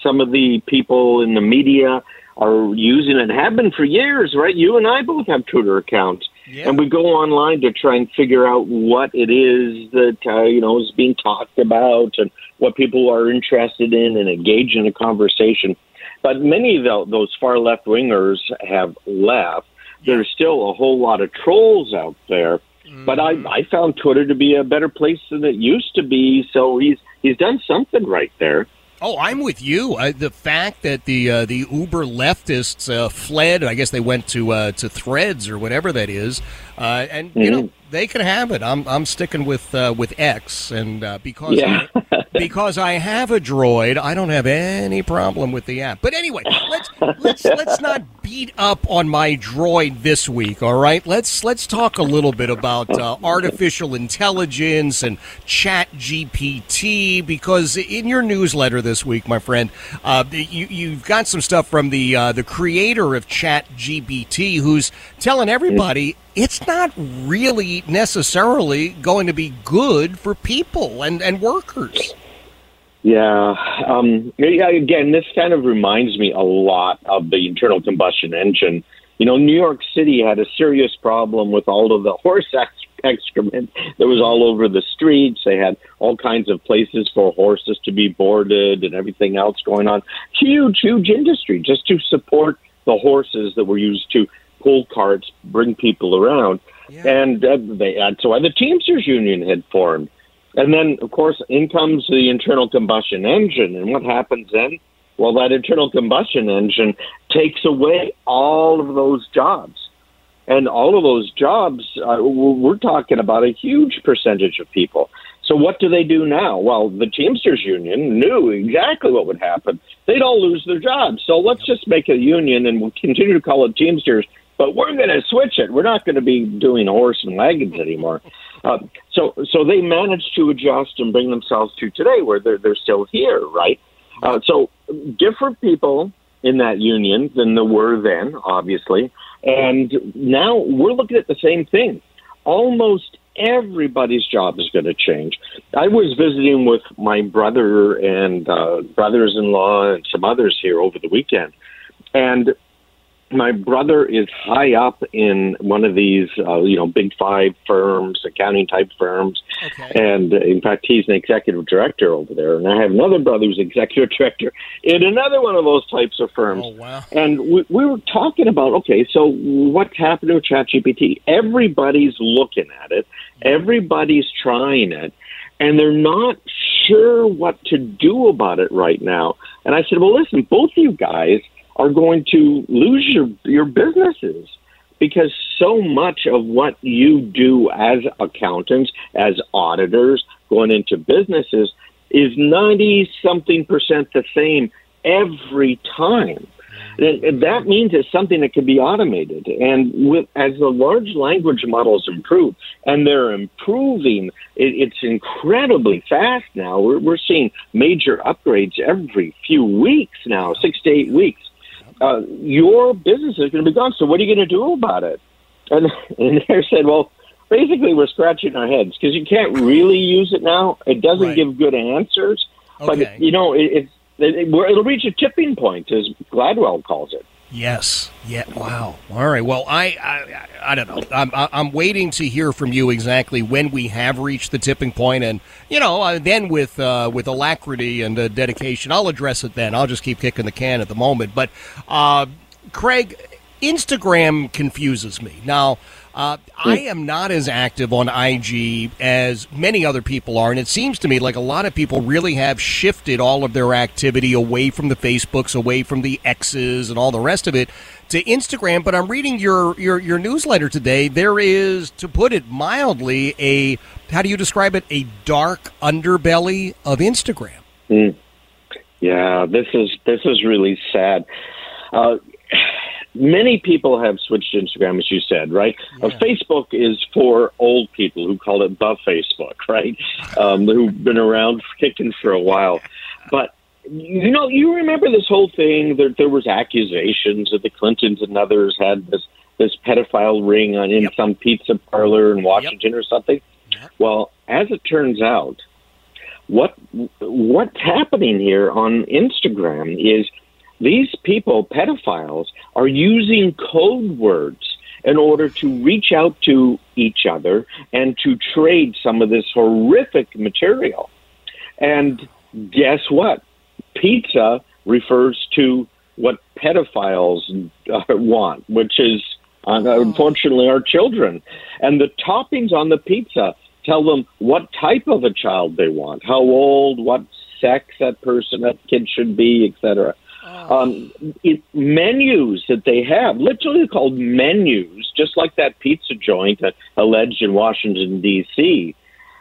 Some of the people in the media are using it, have been for years, right? You and I both have Twitter accounts. Yeah. And we go online to try and figure out what it is that, uh, you know, is being talked about and what people are interested in and engage in a conversation. But many of those far left wingers have left. There's still a whole lot of trolls out there. But I, I found Twitter to be a better place than it used to be. So he's he's done something right there. Oh, I'm with you. Uh, the fact that the uh, the uber leftists uh, fled, I guess they went to uh, to Threads or whatever that is, uh, and you know they can have it. I'm I'm sticking with uh, with X, and uh, because Yeah. because I have a Droid, I don't have any problem with the app. But anyway, let's let's let's not beat up on my Droid this week. All right, let's let's talk a little bit about uh, artificial intelligence and Chat GPT because in your newsletter this week, my friend, uh, you you've got some stuff from the uh, the creator of Chat GPT who's telling everybody it's not really necessarily going to be good for people and, and workers. Yeah. Um, yeah. Again, this kind of reminds me a lot of the internal combustion engine. You know, New York City had a serious problem with all of the horse ex- excrement that was all over the streets. They had all kinds of places for horses to be boarded and everything else going on. Huge, huge industry just to support the horses that were used to pull carts, bring people around. And uh, they, that's why the Teamsters Union had formed. And then, of course, in comes the internal combustion engine. And what happens then? Well, that internal combustion engine takes away all of those jobs. And all of those jobs, uh, we're talking about a huge percentage of people. So what do they do now? Well, the Teamsters Union knew exactly what would happen. They'd all lose their jobs. So let's just make a union and we'll continue to call it Teamsters, but we're going to switch it. We're not going to be doing horse and wagons anymore. [LAUGHS] Uh, so, so they managed to adjust and bring themselves to today, where they're they're still here, right? Uh, so, different people in that union than there were then, obviously, and now we're looking at the same thing. Almost everybody's job is going to change. I was visiting with my brother and uh, brothers-in-law and some others here over the weekend, and my brother is high up in one of these, uh, you know, big five firms, accounting type firms, okay. and uh, in fact, he's an executive director over there. And I have another brother who's executive [LAUGHS] director in another one of those types of firms. Oh, wow. And we, we were talking about, okay, so what's happening with ChatGPT? Everybody's looking at it. Everybody's trying it. And they're not sure what to do about it right now. And I said, well, listen, both of you guys are going to lose your, your businesses because so much of what you do as accountants, as auditors, going into businesses is 90 something percent the same every time. then that means it's something that can be automated. And with as the large language models improve, and they're improving, it, it's incredibly fast now. We're, we're seeing major upgrades every few weeks now, six to eight weeks. Uh, your business is going to be gone. So what are you going to do about it? And, [LAUGHS] and they said, well, basically we're scratching our heads because you can't really use it now. It doesn't Right. give good answers. Okay. But you know, it, it, it, it'll reach a tipping point, as Gladwell calls it. Yes. Yeah. Wow. All right. Well, I I, I don't know. I'm I'm waiting to hear from you exactly when we have reached the tipping point, and you know, uh, then with uh, with alacrity and uh, dedication, I'll address it. Then I'll just keep kicking the can at the moment. But uh, Craig, Instagram confuses me now. Uh, I am not as active on IG as many other people are, and it seems to me like a lot of people really have shifted all of their activity away from the Facebooks, away from the X's, and all the rest of it to Instagram. But I'm reading your your, your newsletter today. There is, to put it mildly, a how do you describe it? A dark underbelly of Instagram. Mm. Yeah, this is this is really sad. Uh, many people have switched to Instagram, as you said, right? Uh, Facebook is for old people who call it the Facebook, [LAUGHS] right? Um, who've been around kicking for a while. But you know, you remember this whole thing. There, there was accusations that the Clintons and others had this this pedophile ring on in some pizza parlor in Washington or something. Well, as it turns out, what what's happening here on Instagram is these people, pedophiles, are using code words in order to reach out to each other and to trade some of this horrific material. And guess what? Pizza refers to what pedophiles uh, want, which is uh, unfortunately our children. And the toppings on the pizza tell them what type of a child they want, how old, what sex that person, that kid should be, etc. Um, it, menus that they have, literally called menus, just like that pizza joint alleged in Washington D.C.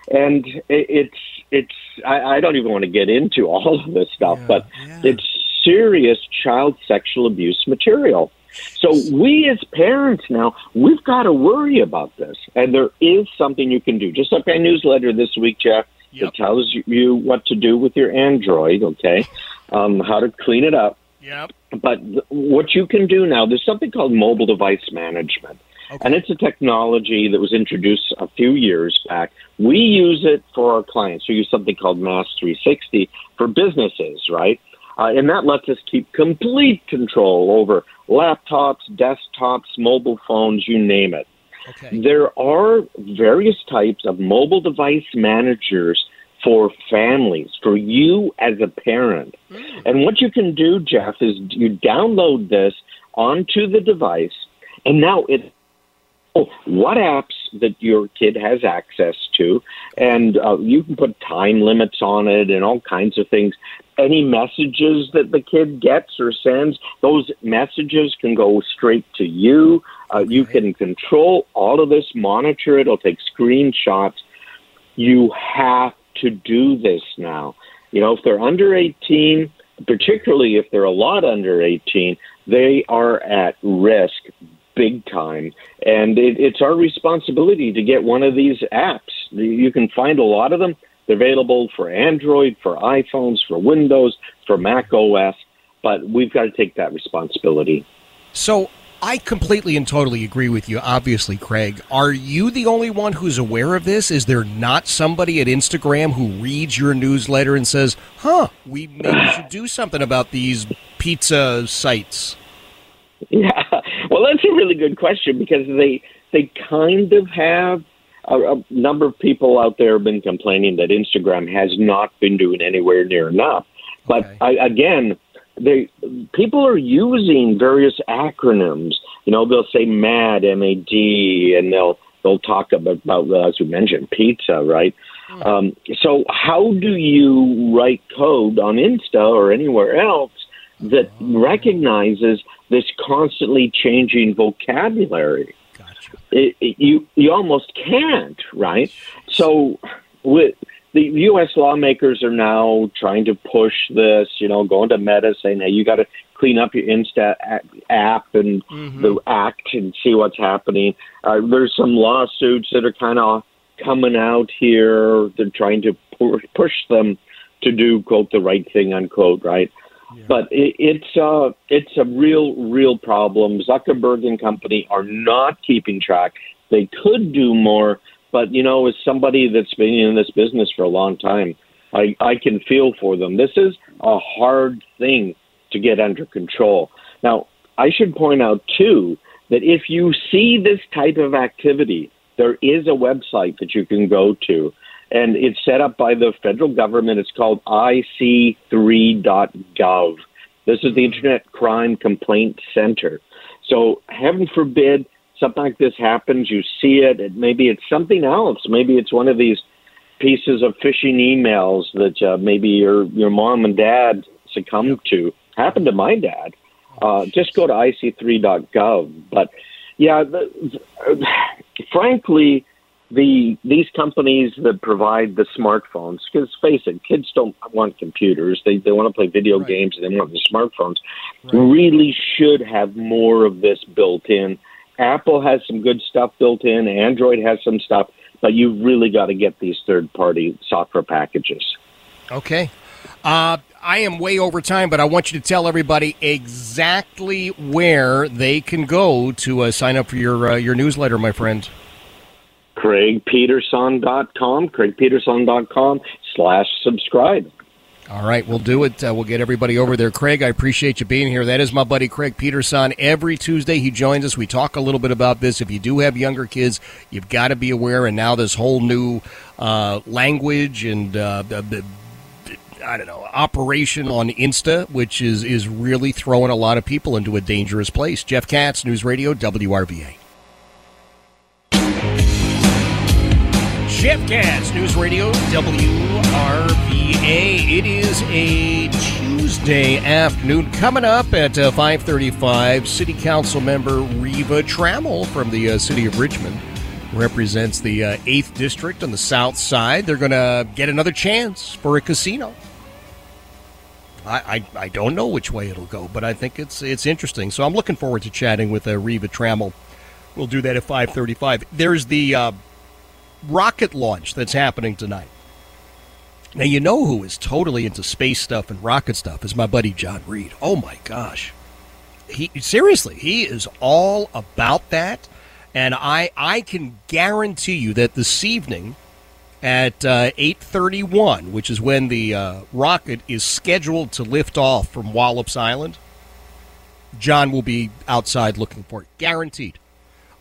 And it, it's it's I, I don't even want to get into all of this stuff, but it's serious child sexual abuse material. So we as parents now, we've got to worry about this. And there is something you can do. Just like my newsletter this week, Jeff, that tells you what to do with your Android, okay? [LAUGHS] Um, how to clean it up. Yep. But th- what you can do now, there's something called mobile device management. And it's a technology that was introduced a few years back. We use it for our clients. We use something called Mass 360 for businesses, right? Uh, and that lets us keep complete control over laptops, desktops, mobile phones, you name it. Okay. There are various types of mobile device managers for families, for you as a parent. And what you can do, Jeff, is you download this onto the device, and now it oh, what apps that your kid has access to, and uh, you can put time limits on it and all kinds of things. Any messages that the kid gets or sends, those messages can go straight to you. Uh, You can control all of this, monitor it, it'll take screenshots. You have to do this now. You know, if they're under 18, particularly if they're a lot under 18, they are at risk big time. And it, it's our responsibility to get one of these apps. You can find a lot of them. They're available for Android, for iPhones, for Windows, for Mac OS, but we've got to take that responsibility. So I completely and totally agree with you, obviously, Craig. Are you the only one who's aware of this? Is there not somebody at Instagram who reads your newsletter and says, huh, we maybe should do something about these pizza sites? [LAUGHS] Yeah, well, that's a really good question because they they kind of have a, a number of people out there have been complaining that Instagram has not been doing anywhere near enough. But I, again, they people are using various acronyms. You know, they'll say MAD, M A D, and they'll they'll talk about, about as we mentioned, pizza, right? Um, so, how do you write code on Insta or anywhere else that recognizes this constantly changing vocabulary? It, it, you you almost can't, right? So, with the U.S. lawmakers are now trying to push this, you know, going to Meta saying, hey, you got to clean up your Insta app and mm-hmm. the act and see what's happening. Uh, there's some lawsuits that are kind of coming out here. They're trying to push them to do quote the right thing unquote right. Yeah. But it, it's uh, it's a real real problem. Zuckerberg and company are not keeping track. They could do more, but you know, as somebody that's been in this business for a long time, I, I can feel for them. This is a hard thing to get under control. Now, I should point out too that if you see this type of activity, there is a website that you can go to, and it's set up by the federal government. It's called ic3.gov. This is the Internet Crime Complaint Center. So, heaven forbid something like this happens, you see it, it maybe it's something else. Maybe it's one of these pieces of phishing emails that uh, maybe your your mom and dad succumbed to. Happened to my dad. Uh, just go to ic3.gov. But yeah, the, the, frankly, the these companies that provide the smartphones, because face it, kids don't want computers; they they want to play video right. games and they want the smartphones. Right. Really should have more of this built in. Apple has some good stuff built in. Android has some stuff, but you've really got to get these third party software packages. Okay. Uh, I am way over time, but I want you to tell everybody exactly where they can go to uh, sign up for your uh, your newsletter, my friend. CraigPeterson.com, CraigPeterson.com slash subscribe. All right, we'll do it. Uh, we'll get everybody over there. Craig, I appreciate you being here. That is my buddy Craig Peterson. Every Tuesday he joins us. We talk a little bit about this. If you do have younger kids, you've got to be aware. And now this whole new uh, language and uh, I don't know operation on Insta, which is is really throwing a lot of people into a dangerous place. Jeff Katz, News Radio WRVA. Jeff Katz, News Radio WRVA. It is a Tuesday afternoon. Coming up at uh, 5:35, City Council member Reva Trammell from the uh, city of Richmond represents the uh, 8th district on the south side. They're going to get another chance for a casino. I, I, I, don't know which way it'll go, but I think it's it's interesting. So I'm looking forward to chatting with uh, Reva Trammell. We'll do that at 5:35. There's the uh, rocket launch that's happening tonight. Now, you know who is totally into space stuff and rocket stuff is my buddy John Reid. Oh my gosh. He seriously, he is all about that. And I I can guarantee you that this evening at uh, 8:31, which is when the uh, rocket is scheduled to lift off from Wallops Island, John will be outside looking for it, guaranteed.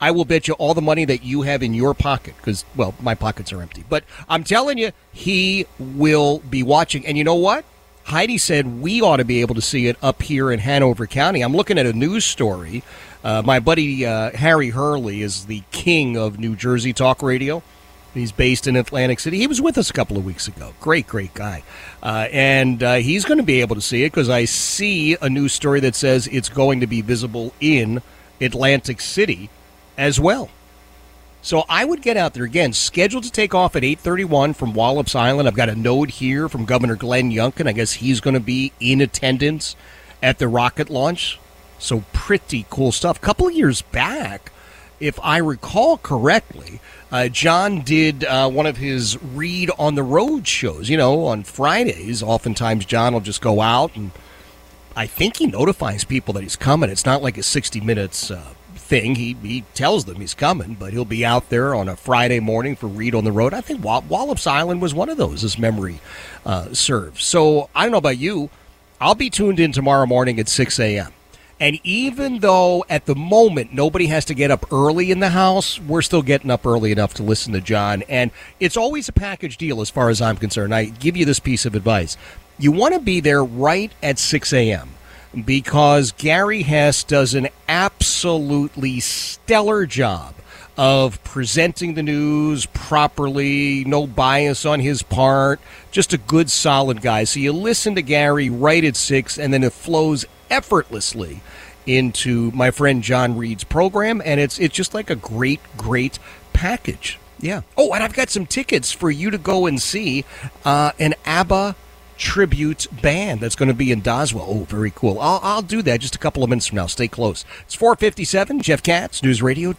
I will bet you all the money that you have in your pocket because, well, my pockets are empty. But I'm telling you, he will be watching. And you know what? Heidi said we ought to be able to see it up here in Hanover County. I'm looking at a news story. Uh, my buddy uh, Harry Hurley is the king of New Jersey talk radio. He's based in Atlantic City. He was with us a couple of weeks ago. Great, great guy. Uh, and uh, he's going to be able to see it because I see a news story that says it's going to be visible in Atlantic City as well. So I would get out there again, scheduled to take off at 8:31 from Wallops Island. I've got a note here from Governor Glenn Youngkin. I guess he's going to be in attendance at the rocket launch. So pretty cool stuff. A couple of years back, if I recall correctly, uh, John did uh, one of his read on the road shows. You know, on Fridays, oftentimes John will just go out and I think he notifies people that he's coming. It's not like a 60 minutes uh, thing. He he tells them he's coming, but he'll be out there on a Friday morning for Reid on the Road. I think Wallops Island was one of those, as memory uh, serves. So I don't know about you. I'll be tuned in tomorrow morning at 6 a.m. And even though at the moment nobody has to get up early in the house, we're still getting up early enough to listen to John. And it's always a package deal as far as I'm concerned. I give you this piece of advice. You want to be there right at 6 a.m because Gary Hess does an absolutely stellar job of presenting the news properly, no bias on his part, just a good, solid guy. So you listen to Gary right at six, and then it flows effortlessly into my friend John Reid's program, and it's it's just like a great, great package. Yeah. Oh, and I've got some tickets for you to go and see uh, an ABBA tribute band that's going to be in Doswell. Oh, very cool. I'll, I'll do that just a couple of minutes from now. Stay close. It's 457, Jeff Katz, News Radio.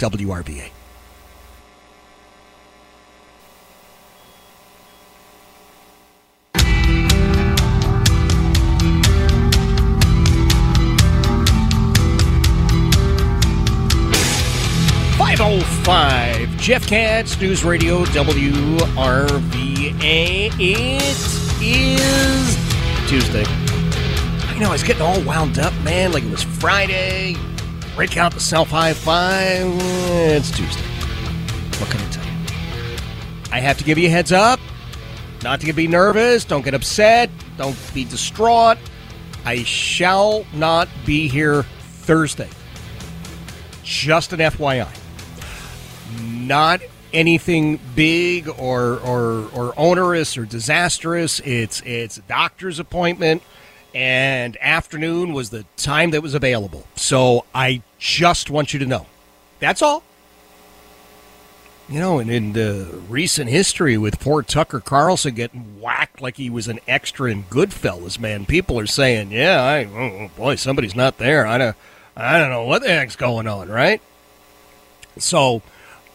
Five oh five, Jeff Katz, News Radio, WRVA. It is Tuesday. I know, I was getting all wound up, man, like it was Friday. Break out the self high five. It's Tuesday. What can I tell you? I have to give you a heads up. Not to be nervous. Don't get upset. Don't be distraught. I shall not be here Thursday. Just an FYI. Not anything big or, or, or onerous or disastrous. It's it's a doctor's appointment, and afternoon was the time that was available. So I just want you to know. That's all. You know, and in the recent history with poor Tucker Carlson getting whacked like he was an extra in Goodfellas, man, people are saying, "Yeah, I, oh, oh boy, somebody's not there. I don't, I don't know what the heck's going on, right?" So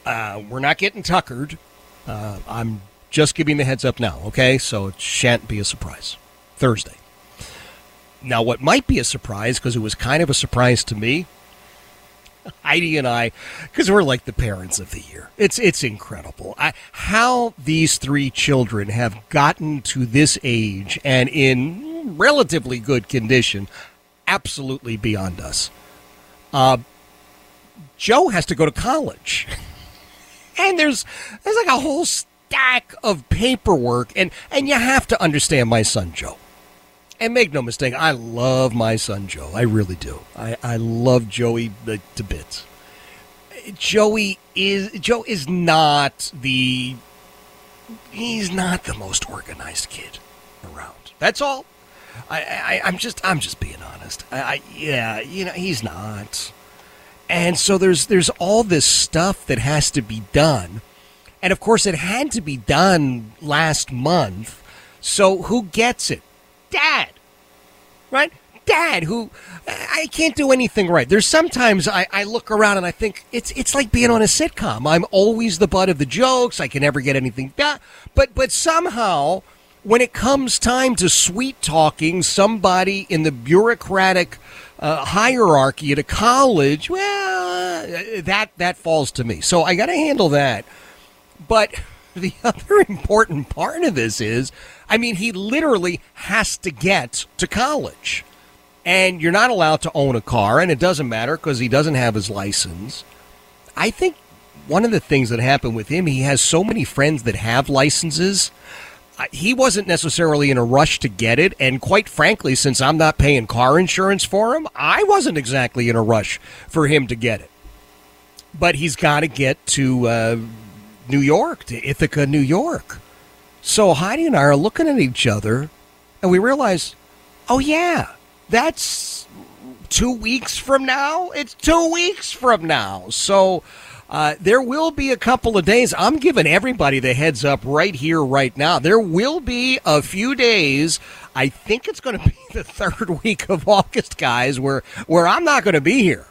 uh, we're not getting tuckered. Uh, I'm just giving the heads up now, okay? So it shan't be a surprise. Thursday. Now, what might be a surprise, because it was kind of a surprise to me, [LAUGHS] Heidi and I, because we're like the parents of the year. It's it's incredible I, how these three children have gotten to this age and in relatively good condition. Absolutely beyond us. Uh, Joe has to go to college, [LAUGHS] and there's there's like a whole stack of paperwork, and and you have to understand my son Joe. And make no mistake, I love my son Joe. I really do. I, I love Joey to bits. Joey is Joe is not the he's not the most organized kid around. That's all. I, I I'm just I'm just being honest. I, I yeah, you know he's not. And so there's there's all this stuff that has to be done. And of course it had to be done last month. So who gets it? Dad. Right? Dad, who I can't do anything right. There's sometimes I, I look around and I think it's it's like being on a sitcom. I'm always the butt of the jokes. I can never get anything done. But but somehow when it comes time to sweet talking somebody in the bureaucratic uh, hierarchy at a college, well, uh, that that falls to me. So I got to handle that. But [LAUGHS] the other [LAUGHS] important part of this is, I mean, he literally has to get to college. And you're not allowed to own a car, and it doesn't matter because he doesn't have his license. I think one of the things that happened with him, he has so many friends that have licenses. He wasn't necessarily in a rush to get it, and quite frankly, since I'm not paying car insurance for him, I wasn't exactly in a rush for him to get it. But he's got to get to uh, New York, to Ithaca, New York. So Heidi and I are looking at each other, and we realize, oh yeah, that's two weeks from now. It's two weeks from now. So uh, there will be a couple of days. I'm giving everybody the heads up right here, right now. There will be a few days. I think it's going [LAUGHS] to be the third week of August, guys, where where I'm not going to be here.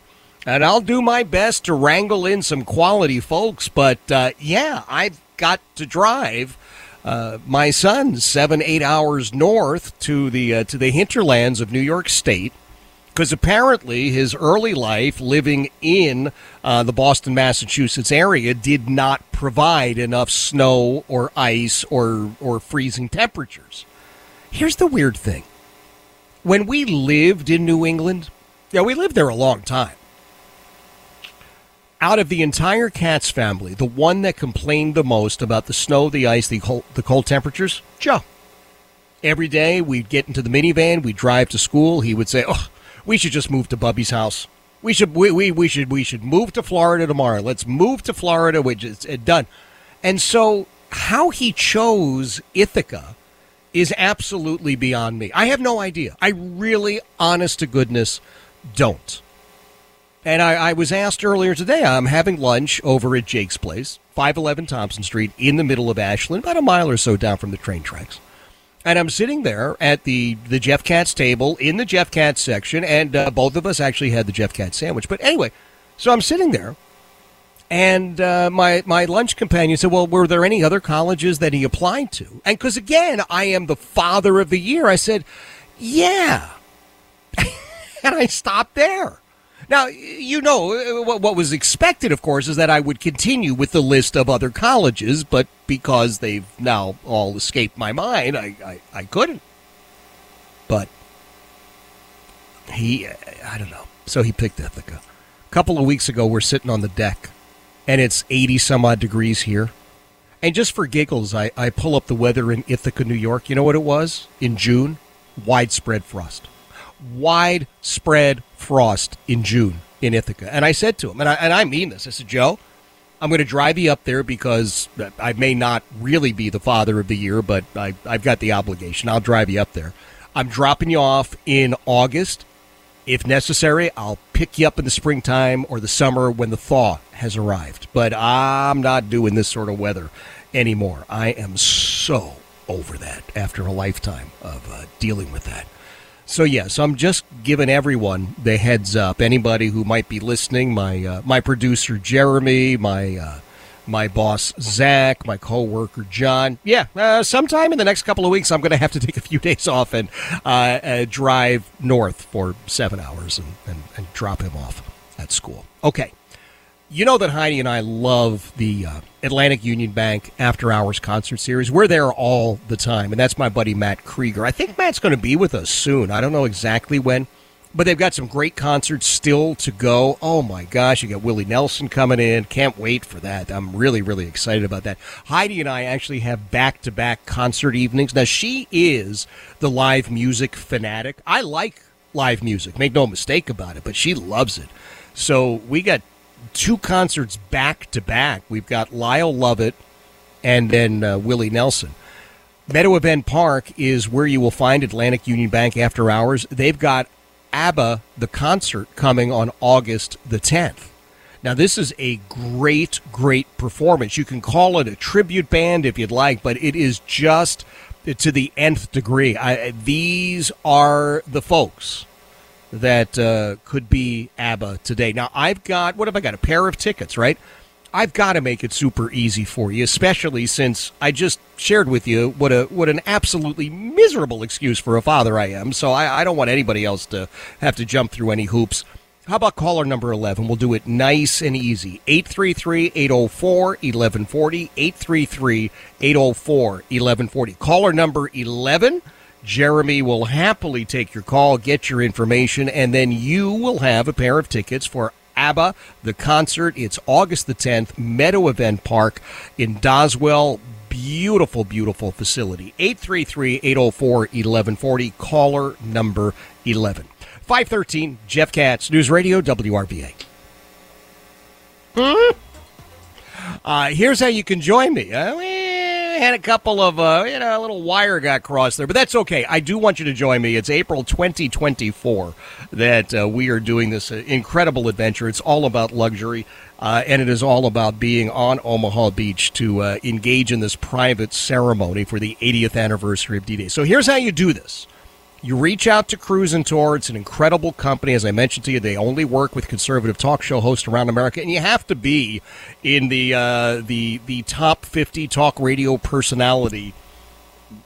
And I'll do my best to wrangle in some quality folks. But uh, yeah, I've got to drive uh, my son seven, eight hours north to the uh, to the hinterlands of New York State, because apparently his early life living in uh, the Boston, Massachusetts area did not provide enough snow or ice or or freezing temperatures. Here's the weird thing: when we lived in New England, yeah, we lived there a long time out of the entire Katz family, the one that complained the most about the snow, the ice, the cold, the cold temperatures, Joe. Every day we'd get into the minivan, we'd drive to school. He would say, "Oh, we should just move to Bubby's house. We should we, we, we should we should move to Florida tomorrow. Let's move to Florida, which is uh, done." And so, how he chose Ithaca is absolutely beyond me. I have no idea. I really, honest to goodness, don't. And I, I was asked earlier today, I'm having lunch over at Jake's Place, 511 Thompson Street, in the middle of Ashland, about a mile or so down from the train tracks. And I'm sitting there at the, the Jeff Katz table in the Jeff Katz section, and uh, both of us actually had the Jeff Katz sandwich. But anyway, so I'm sitting there, and uh, my my lunch companion said, "Well, were there any other colleges that he applied to?" And because again, I am the father of the year, I said, "Yeah," [LAUGHS] and I stopped there. Now, you know, uh, uh, what, what was expected, of course, is that I would continue with the list of other colleges, but because they've now all escaped my mind, I, I, I couldn't. But he, uh, I don't know. So he picked Ithaca. A couple of weeks ago, we're sitting on the deck, and it's 80 some odd degrees here. And just for giggles, I, I pull up the weather in Ithaca, New York. You know what it was in June? Widespread frost widespread frost in June in Ithaca. And I said to him, and I, and I mean this, I said, Joe, I'm going to drive you up there because I may not really be the father of the year, but I, I've got the obligation. I'll drive you up there. I'm dropping you off in August. If necessary, I'll pick you up in the springtime or the summer when the thaw has arrived. But I'm not doing this sort of weather anymore. I am so over that after a lifetime of uh, dealing with that. So yes, I'm just giving everyone the heads up. Anybody who might be listening, my uh, my producer Jeremy, my uh, my boss Zach, my coworker John. Yeah, uh, sometime in the next couple of weeks, I'm going to have to [LAUGHS] take a few days off and uh, uh, drive north for seven hours and, and, and drop him off at school. Okay. You know that Heidi and I love the uh, Atlantic Union Bank After Hours concert series. We're there all the time, and that's my buddy Matt Krieger. I think Matt's going to be with us soon. I don't know exactly when, but they've got some great concerts still to go. Oh my gosh, you got Willie Nelson coming in. Can't wait for that. I'm really, really excited about that. Heidi and I actually have back to back concert evenings. Now, she is the live music fanatic. I like live music, make no mistake about it, but she loves it. So we got two concerts back to back. We've got Lyle Lovett and then uh, Willie Nelson. Meadow Event Park is where you will find Atlantic Union Bank after hours. They've got ABBA, the concert, coming on August the 10th. Now, this is a great, great performance. You can call it a tribute band if you'd like, but it is just to the nth degree. I, these are the folks that uh, could be ABBA today. Now, I've got, what have I got? A pair of tickets, right? I've got to make it super easy for you, especially since I just shared with you what a what an absolutely miserable excuse for a father I am. So I, I don't want anybody else to have to jump through any hoops. How about caller number 11? We'll do it nice and easy. 833 804 1140. 833 804 1140. Caller number 11 Jeremy will happily take your call, get your information, and then you will have a pair of tickets for ABBA, the concert. It's August the 10th, Meadow Event Park in Doswell. Beautiful, beautiful facility. 833 804 1140, caller number 11. 513, Jeff Katz, News Radio, WRVA. Hmm? Uh, here's how you can join me. Uh, had a couple of, uh, you know, a little wire got crossed there, but that's okay. I do want you to join me. It's April 2024 that uh, we are doing this uh, incredible adventure. It's all about luxury, uh, and it is all about being on Omaha Beach to uh, engage in this private ceremony for the 80th anniversary of D Day. So here's how you do this. You reach out to Cruise and Tour. It's an incredible company. As I mentioned to you, they only work with conservative talk show hosts around America, and you have to be in the uh, the the top 50 talk radio personality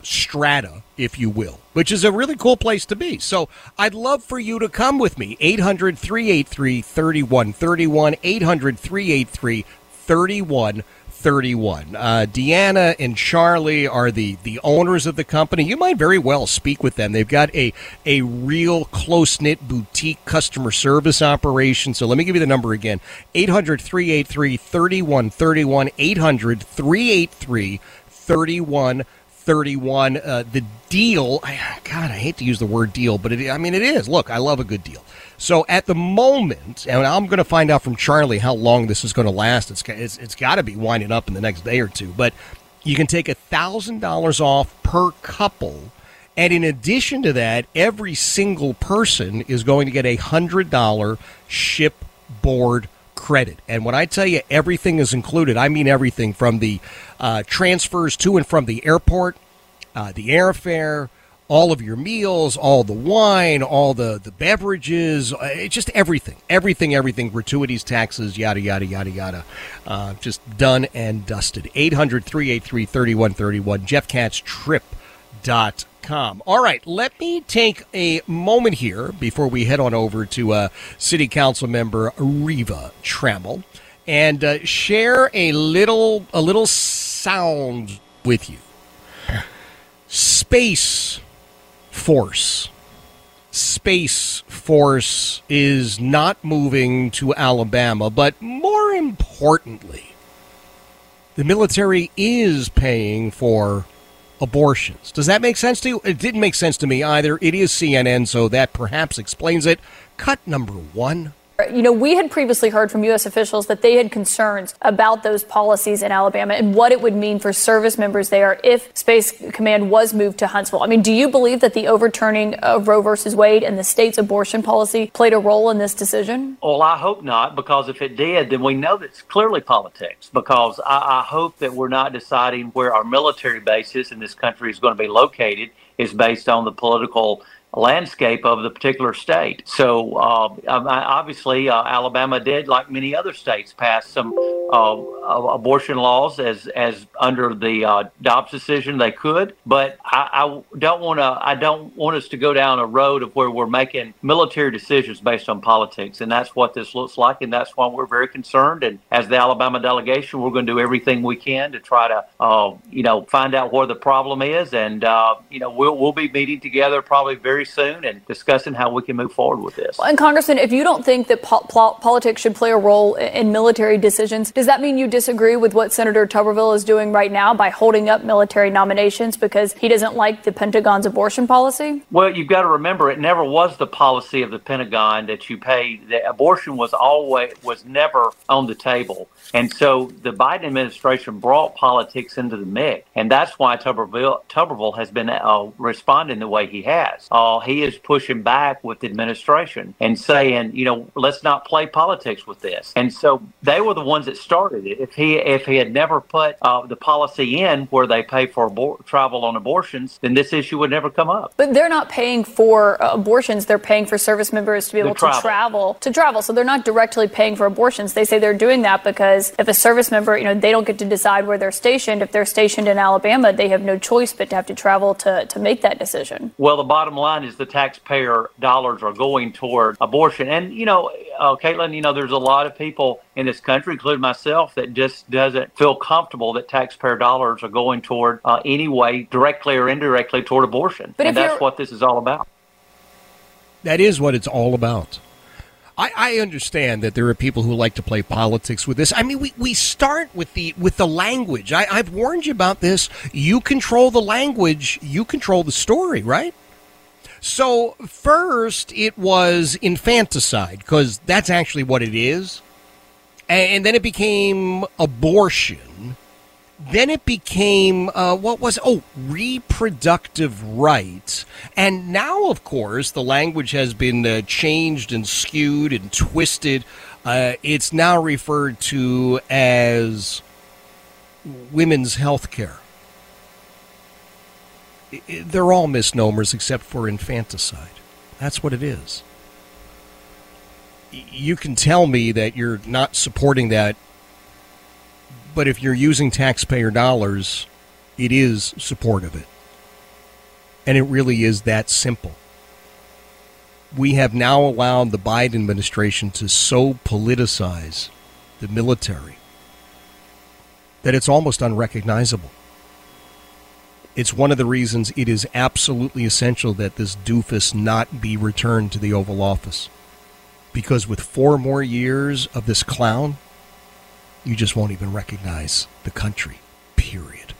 strata, if you will, which is a really cool place to be. So I'd love for you to come with me. 800 383 3131. 800 383 3131. 31. Uh, Deanna and Charlie are the, the owners of the company. You might very well speak with them. They've got a, a real close knit boutique customer service operation. So let me give you the number again 800 383 3131. 800 383 3131. Uh, the deal, God, I hate to use the word deal, but it, I mean, it is. Look, I love a good deal. So at the moment, and I'm going to find out from Charlie how long this is going to last. It's it's, it's got to be winding up in the next day or two. But you can take a thousand dollars off per couple, and in addition to that, every single person is going to get a hundred dollar ship board credit. And when I tell you everything is included, I mean everything from the uh, transfers to and from the airport, uh, the airfare, all of your meals, all the wine, all the, the beverages, uh, just everything, everything, everything, gratuities, taxes, yada, yada, yada, yada. Uh, just done and dusted. 800 383 3131, jeffkatztrip.com. All right, let me take a moment here before we head on over to uh, City Council member Reva Trammell and uh, share a little a little sound with you. Space Force. Space Force is not moving to Alabama, but more importantly, the military is paying for abortions. Does that make sense to you? It didn't make sense to me either. It is CNN, so that perhaps explains it. Cut number one. You know, we had previously heard from U.S. officials that they had concerns about those policies in Alabama and what it would mean for service members there if Space Command was moved to Huntsville. I mean, do you believe that the overturning of Roe versus Wade and the state's abortion policy played a role in this decision? Well, I hope not, because if it did, then we know that's clearly politics. Because I, I hope that we're not deciding where our military bases in this country is going to be located is based on the political landscape of the particular state. So uh, obviously, uh, Alabama did, like many other states, pass some uh, abortion laws as as under the uh, Dobbs decision they could. But I, I don't want to. I don't want us to go down a road of where we're making military decisions based on politics, and that's what this looks like, and that's why we're very concerned. And as the Alabama delegation, we're going to do everything we can to try to, uh, you know, find out where the problem is, and uh, you know, we'll we'll be meeting together probably very soon and discussing how we can move forward with this. Well, And Congressman, if you don't think that po- politics should play a role in military decisions, does that mean you disagree with what Senator Tuberville is doing right now by holding up military nominations because he doesn't like the Pentagon's abortion policy? Well, you've got to remember it never was the policy of the Pentagon that you pay. The abortion was always was never on the table. And so the Biden administration brought politics into the mix, and that's why Tuberville, Tuberville has been uh, responding the way he has. Uh, he is pushing back with the administration and saying, you know, let's not play politics with this. And so they were the ones that started it. If he if he had never put uh, the policy in where they pay for abor- travel on abortions, then this issue would never come up. But they're not paying for uh, abortions; they're paying for service members to be able to travel to travel. So they're not directly paying for abortions. They say they're doing that because because if a service member, you know, they don't get to decide where they're stationed. If they're stationed in Alabama, they have no choice but to have to travel to, to make that decision. Well, the bottom line is the taxpayer dollars are going toward abortion. And, you know, uh, Kaitlan, you know, there's a lot of people in this country, including myself, that just doesn't feel comfortable that taxpayer dollars are going toward uh, anyway, directly or indirectly, toward abortion. But and that's what this is all about. That is what it's all about. I, I understand that there are people who like to play politics with this. I mean, we, we start with the with the language. I, I've warned you about this. You control the language. You control the story, right? So first, it was infanticide because that's actually what it is, and then it became abortion. Then it became uh, what was oh reproductive rights. And now of course the language has been uh, changed and skewed and twisted. Uh, it's now referred to as women's health care they're all misnomers except for infanticide that's what it is you can tell me that you're not supporting that but if you're using taxpayer dollars, it is support of it. And it really is that simple. We have now allowed the Biden administration to so politicize the military that it's almost unrecognizable. It's one of the reasons it is absolutely essential that this doofus not be returned to the Oval Office. Because with four more years of this clown, you just won't even recognize the country, period.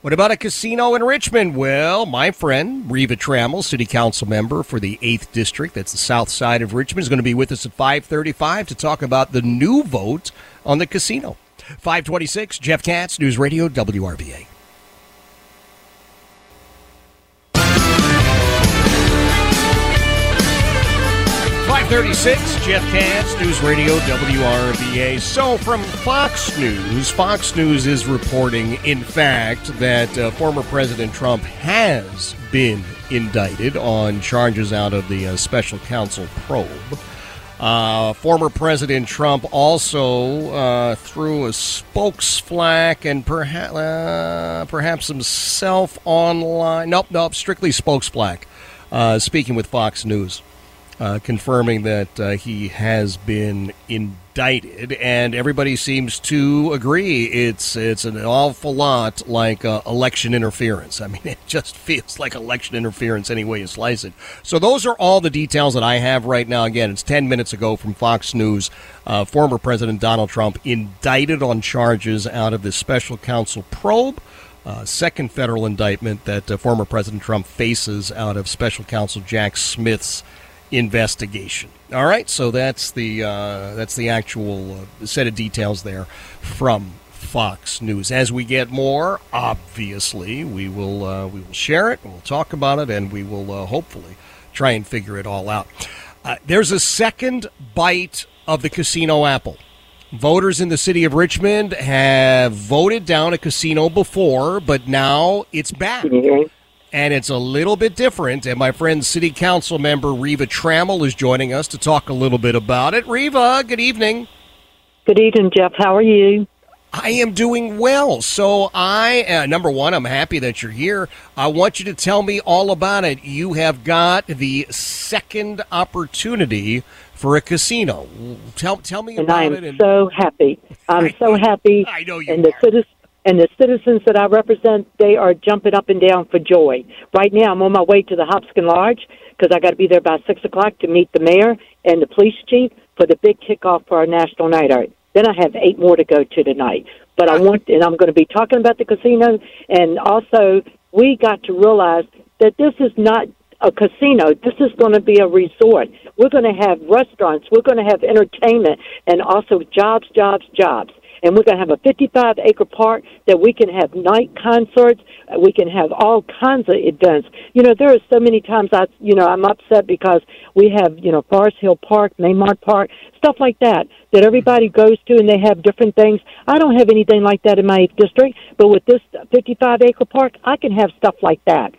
What about a casino in Richmond? Well, my friend Reva Trammell, city council member for the 8th district, that's the south side of Richmond, is going to be with us at 535 to talk about the new vote on the casino. 526, Jeff Katz, News Radio, WRVA. 526 836, Jeff Katz, News Radio WRVA. So, from Fox News, Fox News is reporting, in fact, that uh, former President Trump has been indicted on charges out of the uh, special counsel probe. Uh, former President Trump also uh, threw a spokesflack and perhaps uh, perhaps himself online. Nope, nope, strictly spokesflack. Uh, speaking with Fox News uh, confirming that uh, he has been indicted, and everybody seems to agree it's it's an awful lot like uh, election interference. I mean, [LAUGHS] it just feels like election interference any way you slice it. So those are all the details that I have right now. Again, it's ten minutes ago from Fox News. Uh, former President Donald Trump indicted on charges out of this special counsel probe. Uh, second federal indictment that uh, former President Trump faces out of special counsel Jack Smith's investigation. All right, so that's the uh, that's the actual uh, set of details there from Fox News. As we get more, obviously, we will uh, we will share it, we'll talk about it, and we will uh, hopefully try and figure it all out. Uh, there's a second bite of the casino apple. Voters in the city of Richmond have voted down a casino before, but now it's back and it's a little bit different. And my friend, City Council member Reva Trammell, is joining us to talk a little bit about it. Reva, good evening. Good evening, Jeff. How are you? I am doing well. So, I, uh, number one, I'm happy that you're here. I want you to tell me all about it. You have got the second opportunity for a casino. Tell, tell me and about I am it. And so happy. I'm [LAUGHS] so happy. I know you and the citizens and the citizens that I represent, they are jumping up and down for joy. Right now, I'm on my way to the Hopskin Lodge because I got to be there by six o'clock to meet the mayor and the police chief for the big kickoff for our national night out. Then I have eight more to go to tonight. But I want, and I'm going to be talking about the casino, and also we got to realize that this is not a casino. This is going to be a resort. We're going to have restaurants. We're going to have entertainment and also jobs, jobs, jobs and we're going to have a 55 acre park that we can have night concerts. uh, We can have all kinds of events. You know, there are so many times I, you know, I'm upset because we have, you know, Forest Hill Park, Maymont Park, stuff like that that everybody goes to and they have different things. I don't have anything like that in my district, but with this 55 acre park, I can have stuff like that.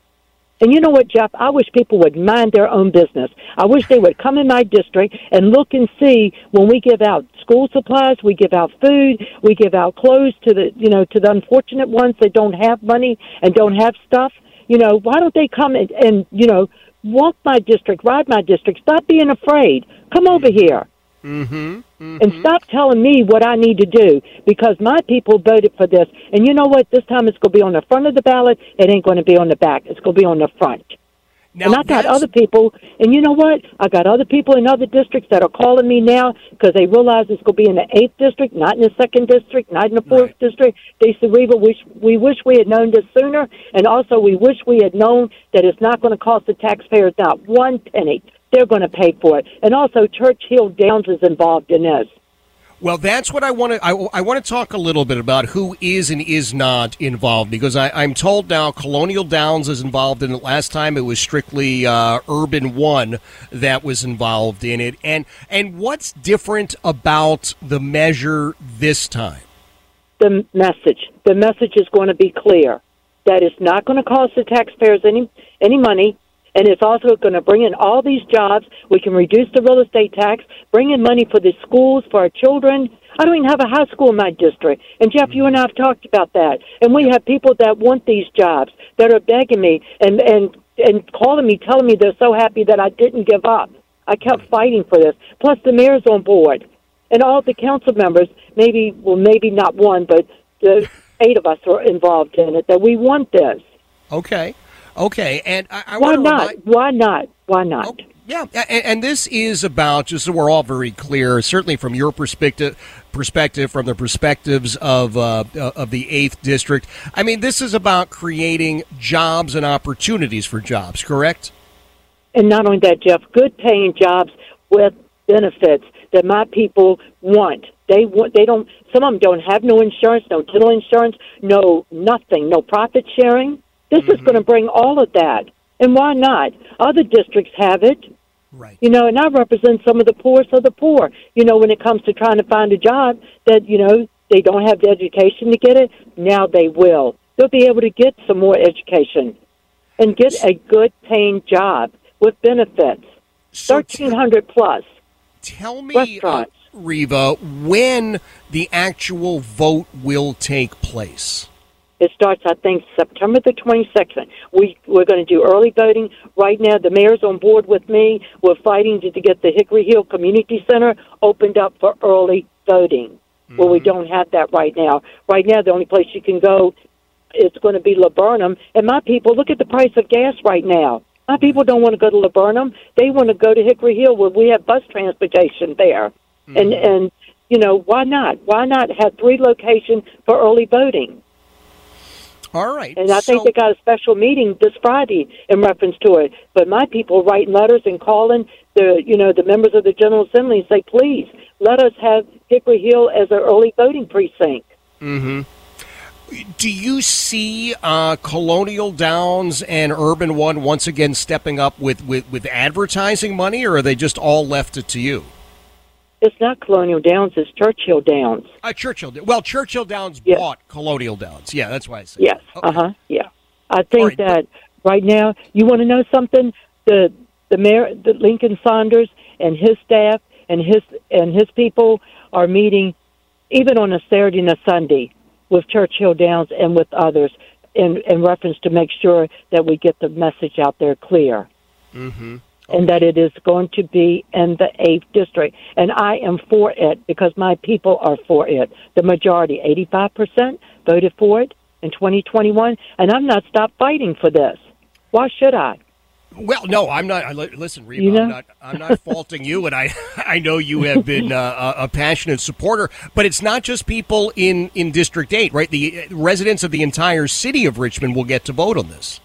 And you know what, Jeff? I wish people would mind their own business. I wish they would come in my district and look and see when we give out school supplies, we give out food, we give out clothes to the, you know, to the unfortunate ones that don't have money and don't have stuff. You know, why don't they come and, and you know, walk my district, ride my district, stop being afraid. Come over here Mm-hmm. and stop telling me what I need to do because my people voted for this. And you know what? This time it's going to be on the front of the ballot. It ain't going to be on the back. It's going to be on the front. and I got other people, and you know what? I got other people in other districts that are calling me now because they realize it's going to be in the eighth district, not in the second district, not in the fourth district. They said, Reva, we, we wish we had known this sooner, and also we wish we had known that it's not going to cost the taxpayers not one penny. They're going to pay for it. And also, Churchill Downs is involved in this. Well, that's what I want to. I, I want to talk a little bit about who is and is not involved because I, I'm told now Colonial Downs is involved in it. Last time it was strictly uh, Urban One that was involved in it, and and what's different about the measure this time? the message. The message is going to be clear that it's not going to cost the taxpayers any any money, and it's also going to bring in all these jobs. We can reduce the real estate tax, bring in money for the schools for our children. I don't even have a high school in my district, and Jeff, you and I have talked about that. And we have people that want these jobs that are begging me and and and calling me, telling me they're so happy that I didn't give up. I kept fighting for this. Plus, the mayor's on board and all the council members, maybe, well, maybe not one, but the eight of us are involved in it, that we want this. Okay, okay, and I, I Why not? remind- Why not? Why not? Yeah, and, and this is about just so we're all very clear, certainly from your perspective, perspective, from the perspectives of uh, of the eighth district. I mean, this is about creating jobs and opportunities for jobs. Correct? And not only that, Jeff, good paying jobs with benefits that my people want. They want. They don't. Some of them don't have no insurance, no dental insurance, no nothing, no profit sharing. This is going to bring all of that. And why not? Other districts have it. Right. You know, and I represent some of the poorest of the poor. You know, when it comes to trying to find a job that, you know, they don't have the education to get it, now they will. They'll be able to get some more education and get a good paying job with benefits. Thirteen hundred plus. Tell me, uh, Reva, when the actual vote will take place. It starts, I think, September the 22nd. We, we're going to do early voting. Right now, the mayor's on board with me. We're fighting to, to get the Hickory Hill Community Center opened up for early voting, mm-hmm. where we don't have that right now. Right now, the only place you can go is going to be Laburnum. And my people, look at the price of gas right now. My people don't want to go to Laburnum. They want to go to Hickory Hill where we have bus transportation there. Mm-hmm. And, and, you know, why not? Why not have three locations for early voting? All right. And I think so, they got a special meeting this Friday in reference to it. But my people writing letters and calling the you know the members of the General Assembly and say, please let us have Hickory Hill as an early voting precinct. Mm-hmm. Do you see uh, Colonial Downs and Urban One once again stepping up with, with, with advertising money, or are they just all left it to you? It's not Colonial Downs. It's Churchill Downs. Uh, Churchill. Well, Churchill Downs yes. bought Colonial Downs. Yeah, that's why I said. Yes. Okay. Uh huh. Yeah. I think right, that right now, you want to know something? The the mayor, the Lincoln Saunders, and his staff and his and his people are meeting, even on a Saturday and a Sunday, with Churchill Downs and with others, in in reference to make sure that we get the message out there clear. Mm-hmm and that it is going to be in the 8th district. And I am for it because my people are for it. The majority, 85%, voted for it in 2021, and I'm not stopped fighting for this. Why should I? Well, no, I'm not. Listen, Reva, you know? I'm not. I'm not [LAUGHS] faulting you, and I, I know you have been uh, a passionate supporter. But it's not just people in in District Eight, right? The uh, residents of the entire city of Richmond will get to vote on this.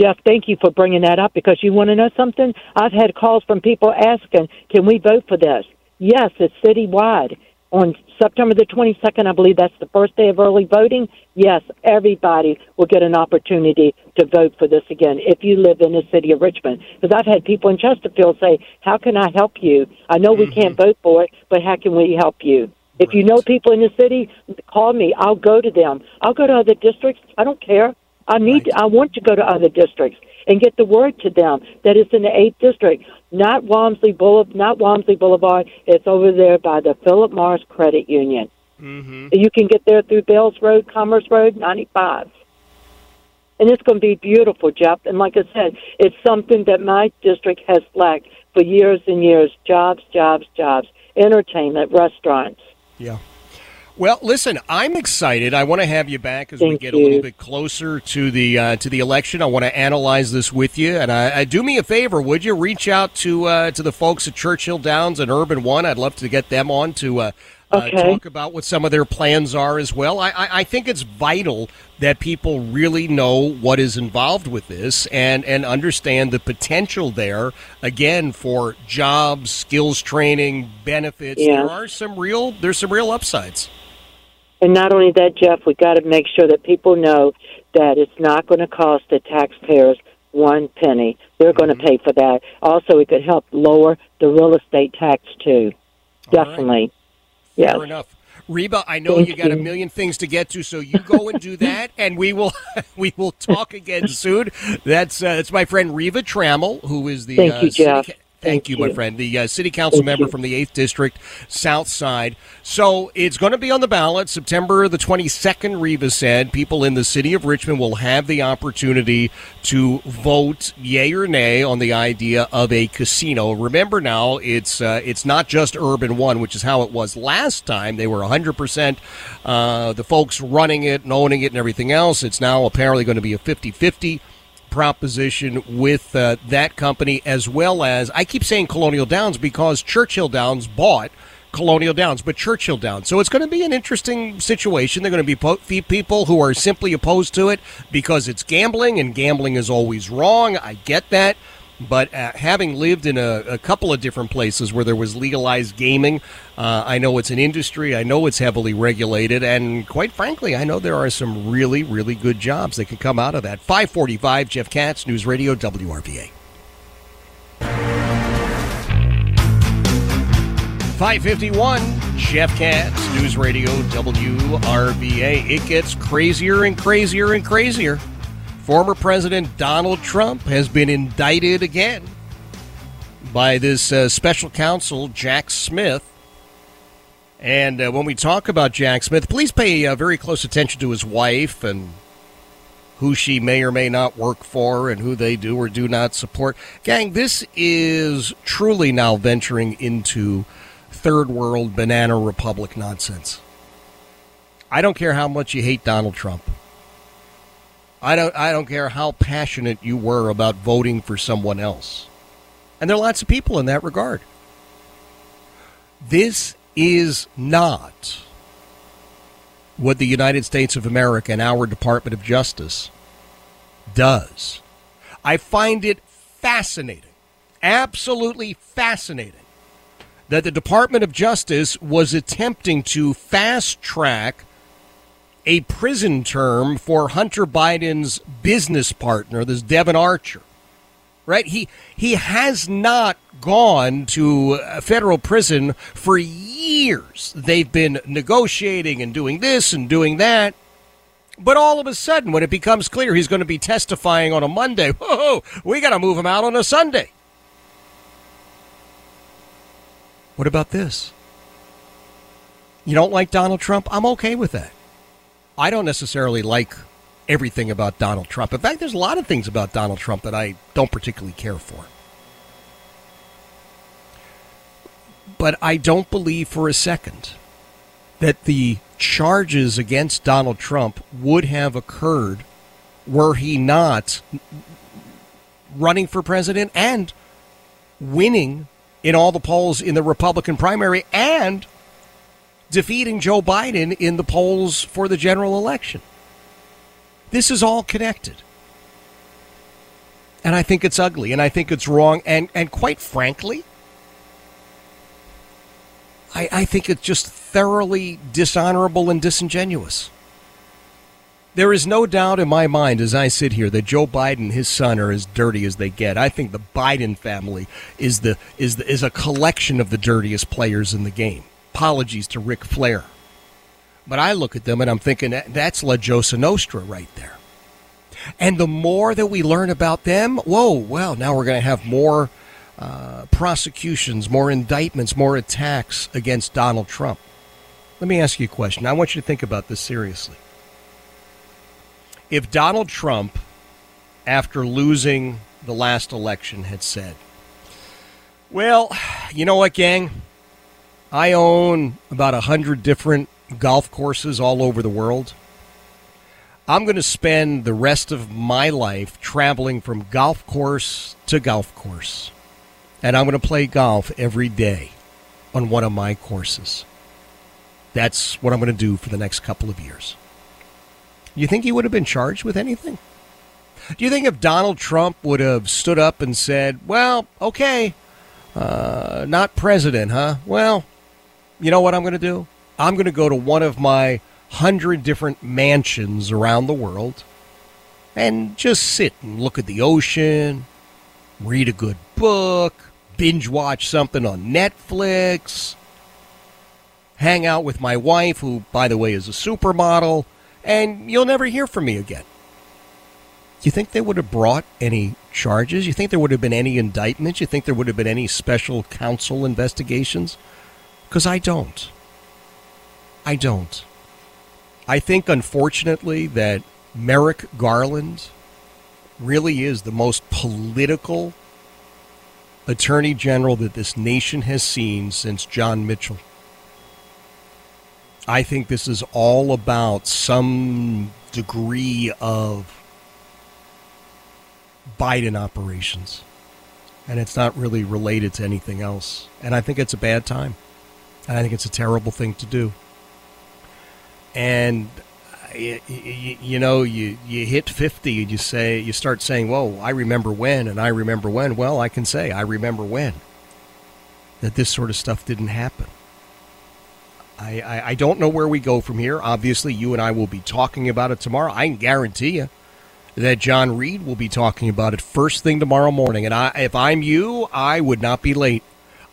Jeff, thank you for bringing that up because you want to know something? I've had calls from people asking, can we vote for this? Yes, it's citywide. On September the 22nd, I believe that's the first day of early voting. Yes, everybody will get an opportunity to vote for this again if you live in the city of Richmond. Because I've had people in Chesterfield say, How can I help you? I know we mm-hmm. can't vote for it, but how can we help you? If right. you know people in the city, call me. I'll go to them. I'll go to other districts. I don't care. I need. Right. I want to go to other districts and get the word to them that it's in the eighth district, not Walmsley Boulevard. Not Walmsley Boulevard. It's over there by the Philip Morris Credit Union. Mm-hmm. You can get there through Bells Road, Commerce Road, ninety five. And it's going to be beautiful, Jeff. And like I said, it's something that my district has lacked for years and years. Jobs, jobs, jobs. Entertainment, restaurants. Yeah. Well, listen, I'm excited. I want to have you back as Thank we get you. a little bit closer to the uh, to the election. I want to analyze this with you, and I, I do me a favor. Would you reach out to uh, to the folks at Churchill Downs and Urban One? I'd love to get them on to. Uh, uh okay. talk about what some of their plans are as well. I, I, I think it's vital that people really know what is involved with this and, and understand the potential there, again, for jobs, skills training, benefits. Yeah. There are some real there's some real upsides. And not only that, Jeff, we got to make sure that people know that it's not going to cost the taxpayers one penny. They're mm-hmm. going to pay for that. Also, it could help lower the real estate tax too. All Definitely. Right. Yes. Fair enough. Reba, I know Thank you got you. a million things to get to, so you go and do that, and we will [LAUGHS] we will talk again soon. That's uh, that's my friend Reva Trammell, who is the Thank uh, you, Jeff. City, Thank, you, my friend. The uh, city council Thank member you. from the 8th District, South Side. So it's going to be on the ballot September the 22nd, Reva said. People in the city of Richmond will have the opportunity to vote yay or nay on the idea of a casino. Remember now, it's uh, it's not just Urban One, which is how it was last time. They were 100% uh, the folks running it and owning it and everything else. It's now apparently going to be a 50 50 proposition with uh, that company, as well as I keep saying Colonial Downs because Churchill Downs bought Colonial Downs, but Churchill Downs. So it's going to be an interesting situation. They're going to be po- people who are simply opposed to it because it's gambling, and gambling is always wrong. I get that. But uh, having lived in a, a, couple of different places where there was legalized gaming, uh, I know it's an industry. I know it's heavily regulated, and quite frankly, I know there are some really, really good jobs that could come out of that. 545 Jeff Katz, News Radio WRVA. 551, Jeff Katz, News Radio WRVA. It gets crazier and crazier and crazier. Former President Donald Trump has been indicted again by this uh, special counsel, Jack Smith. And uh, when we talk about Jack Smith, please pay uh, very close attention to his wife and who she may or may not work for and who they do or do not support. Gang, this is truly now venturing into third world banana republic nonsense. I don't care how much you hate Donald Trump. I don't I don't care how passionate you were about voting for someone else. And there are lots of people in that regard. This is not what the United States of America and our Department of Justice does. I find it fascinating, absolutely fascinating, that the Department of Justice was attempting to fast track a prison term for Hunter Biden's business partner, this Devon Archer. Right? He he has not gone to federal prison for years. They've been negotiating and doing this and doing that. But all of a sudden, when it becomes clear he's going to be testifying on a Monday, [LAUGHS] whoa, we got to move him out on a Sunday. What about this? You don't like Donald Trump? I'm okay with that. I don't necessarily like everything about Donald Trump. In fact, there's a lot of things about Donald Trump that I don't particularly care for. But I don't believe for a second that the charges against Donald Trump would have occurred were he not running for president and winning in all the polls in the Republican primary and defeating Joe Biden in the polls for the general election. This is all connected. And I think it's ugly and I think it's wrong. And, and quite frankly, I, I think it's just thoroughly dishonorable and disingenuous. There is no doubt in my mind as I sit here that Joe Biden his son are as dirty as they get. I think the Biden family is the is the, is a collection of the dirtiest players in the game. Apologies to Ric Flair. But I look at them and I'm thinking that's La Cosa Nostra right there. And the more that we learn about them, whoa, well, now we're going to have more uh, prosecutions, more indictments, more attacks against Donald Trump. Let me ask you a question. I want you to think about this seriously. If Donald Trump, after losing the last election, had said, Well, you know what, gang? I own about a hundred different golf courses all over the world. I'm going to spend the rest of my life traveling from golf course to golf course and I'm going to play golf every day on one of my courses. That's what I'm going to do for the next couple of years. You think he would have been charged with anything? Do you think if Donald Trump would have stood up and said, well, okay, uh, not president, huh? Well, you know what I'm going to do? I'm going to go to one of my hundred different mansions around the world and just sit and look at the ocean, read a good book, binge watch something on Netflix, hang out with my wife, who, by the way, is a supermodel, and you'll never hear from me again. You think they would have brought any charges? You think there would have been any indictments? You think there would have been any special counsel investigations? Because I don't. I don't. I think, unfortunately, that Merrick Garland really is the most political attorney general that this nation has seen since John Mitchell. I think this is all about some degree of Biden operations. And it's not really related to anything else. And I think it's a bad time. And I think it's a terrible thing to do. And you, you, know, you, you hit 50 and you say, you start saying, whoa, I remember when and I remember when. Well, I can say, I remember when that this sort of stuff didn't happen. I, I, I don't know where we go from here. Obviously, you and I will be talking about it tomorrow. I can guarantee you that John Reid will be talking about it first thing tomorrow morning. And I, if I'm you, I would not be late.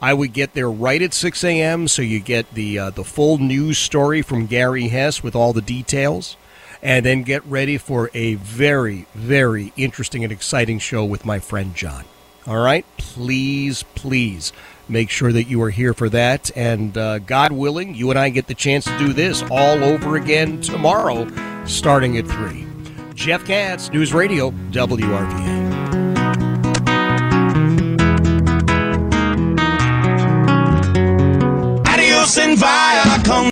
I would get there right at 6 a.m. so you get the uh, the full news story from Gary Hess with all the details, and then get ready for a very very interesting and exciting show with my friend John. All right, please please make sure that you are here for that, and uh, God willing, you and I get the chance to do this all over again tomorrow, starting at three. Jeff Katz, News Radio, WRVA. And Viacom.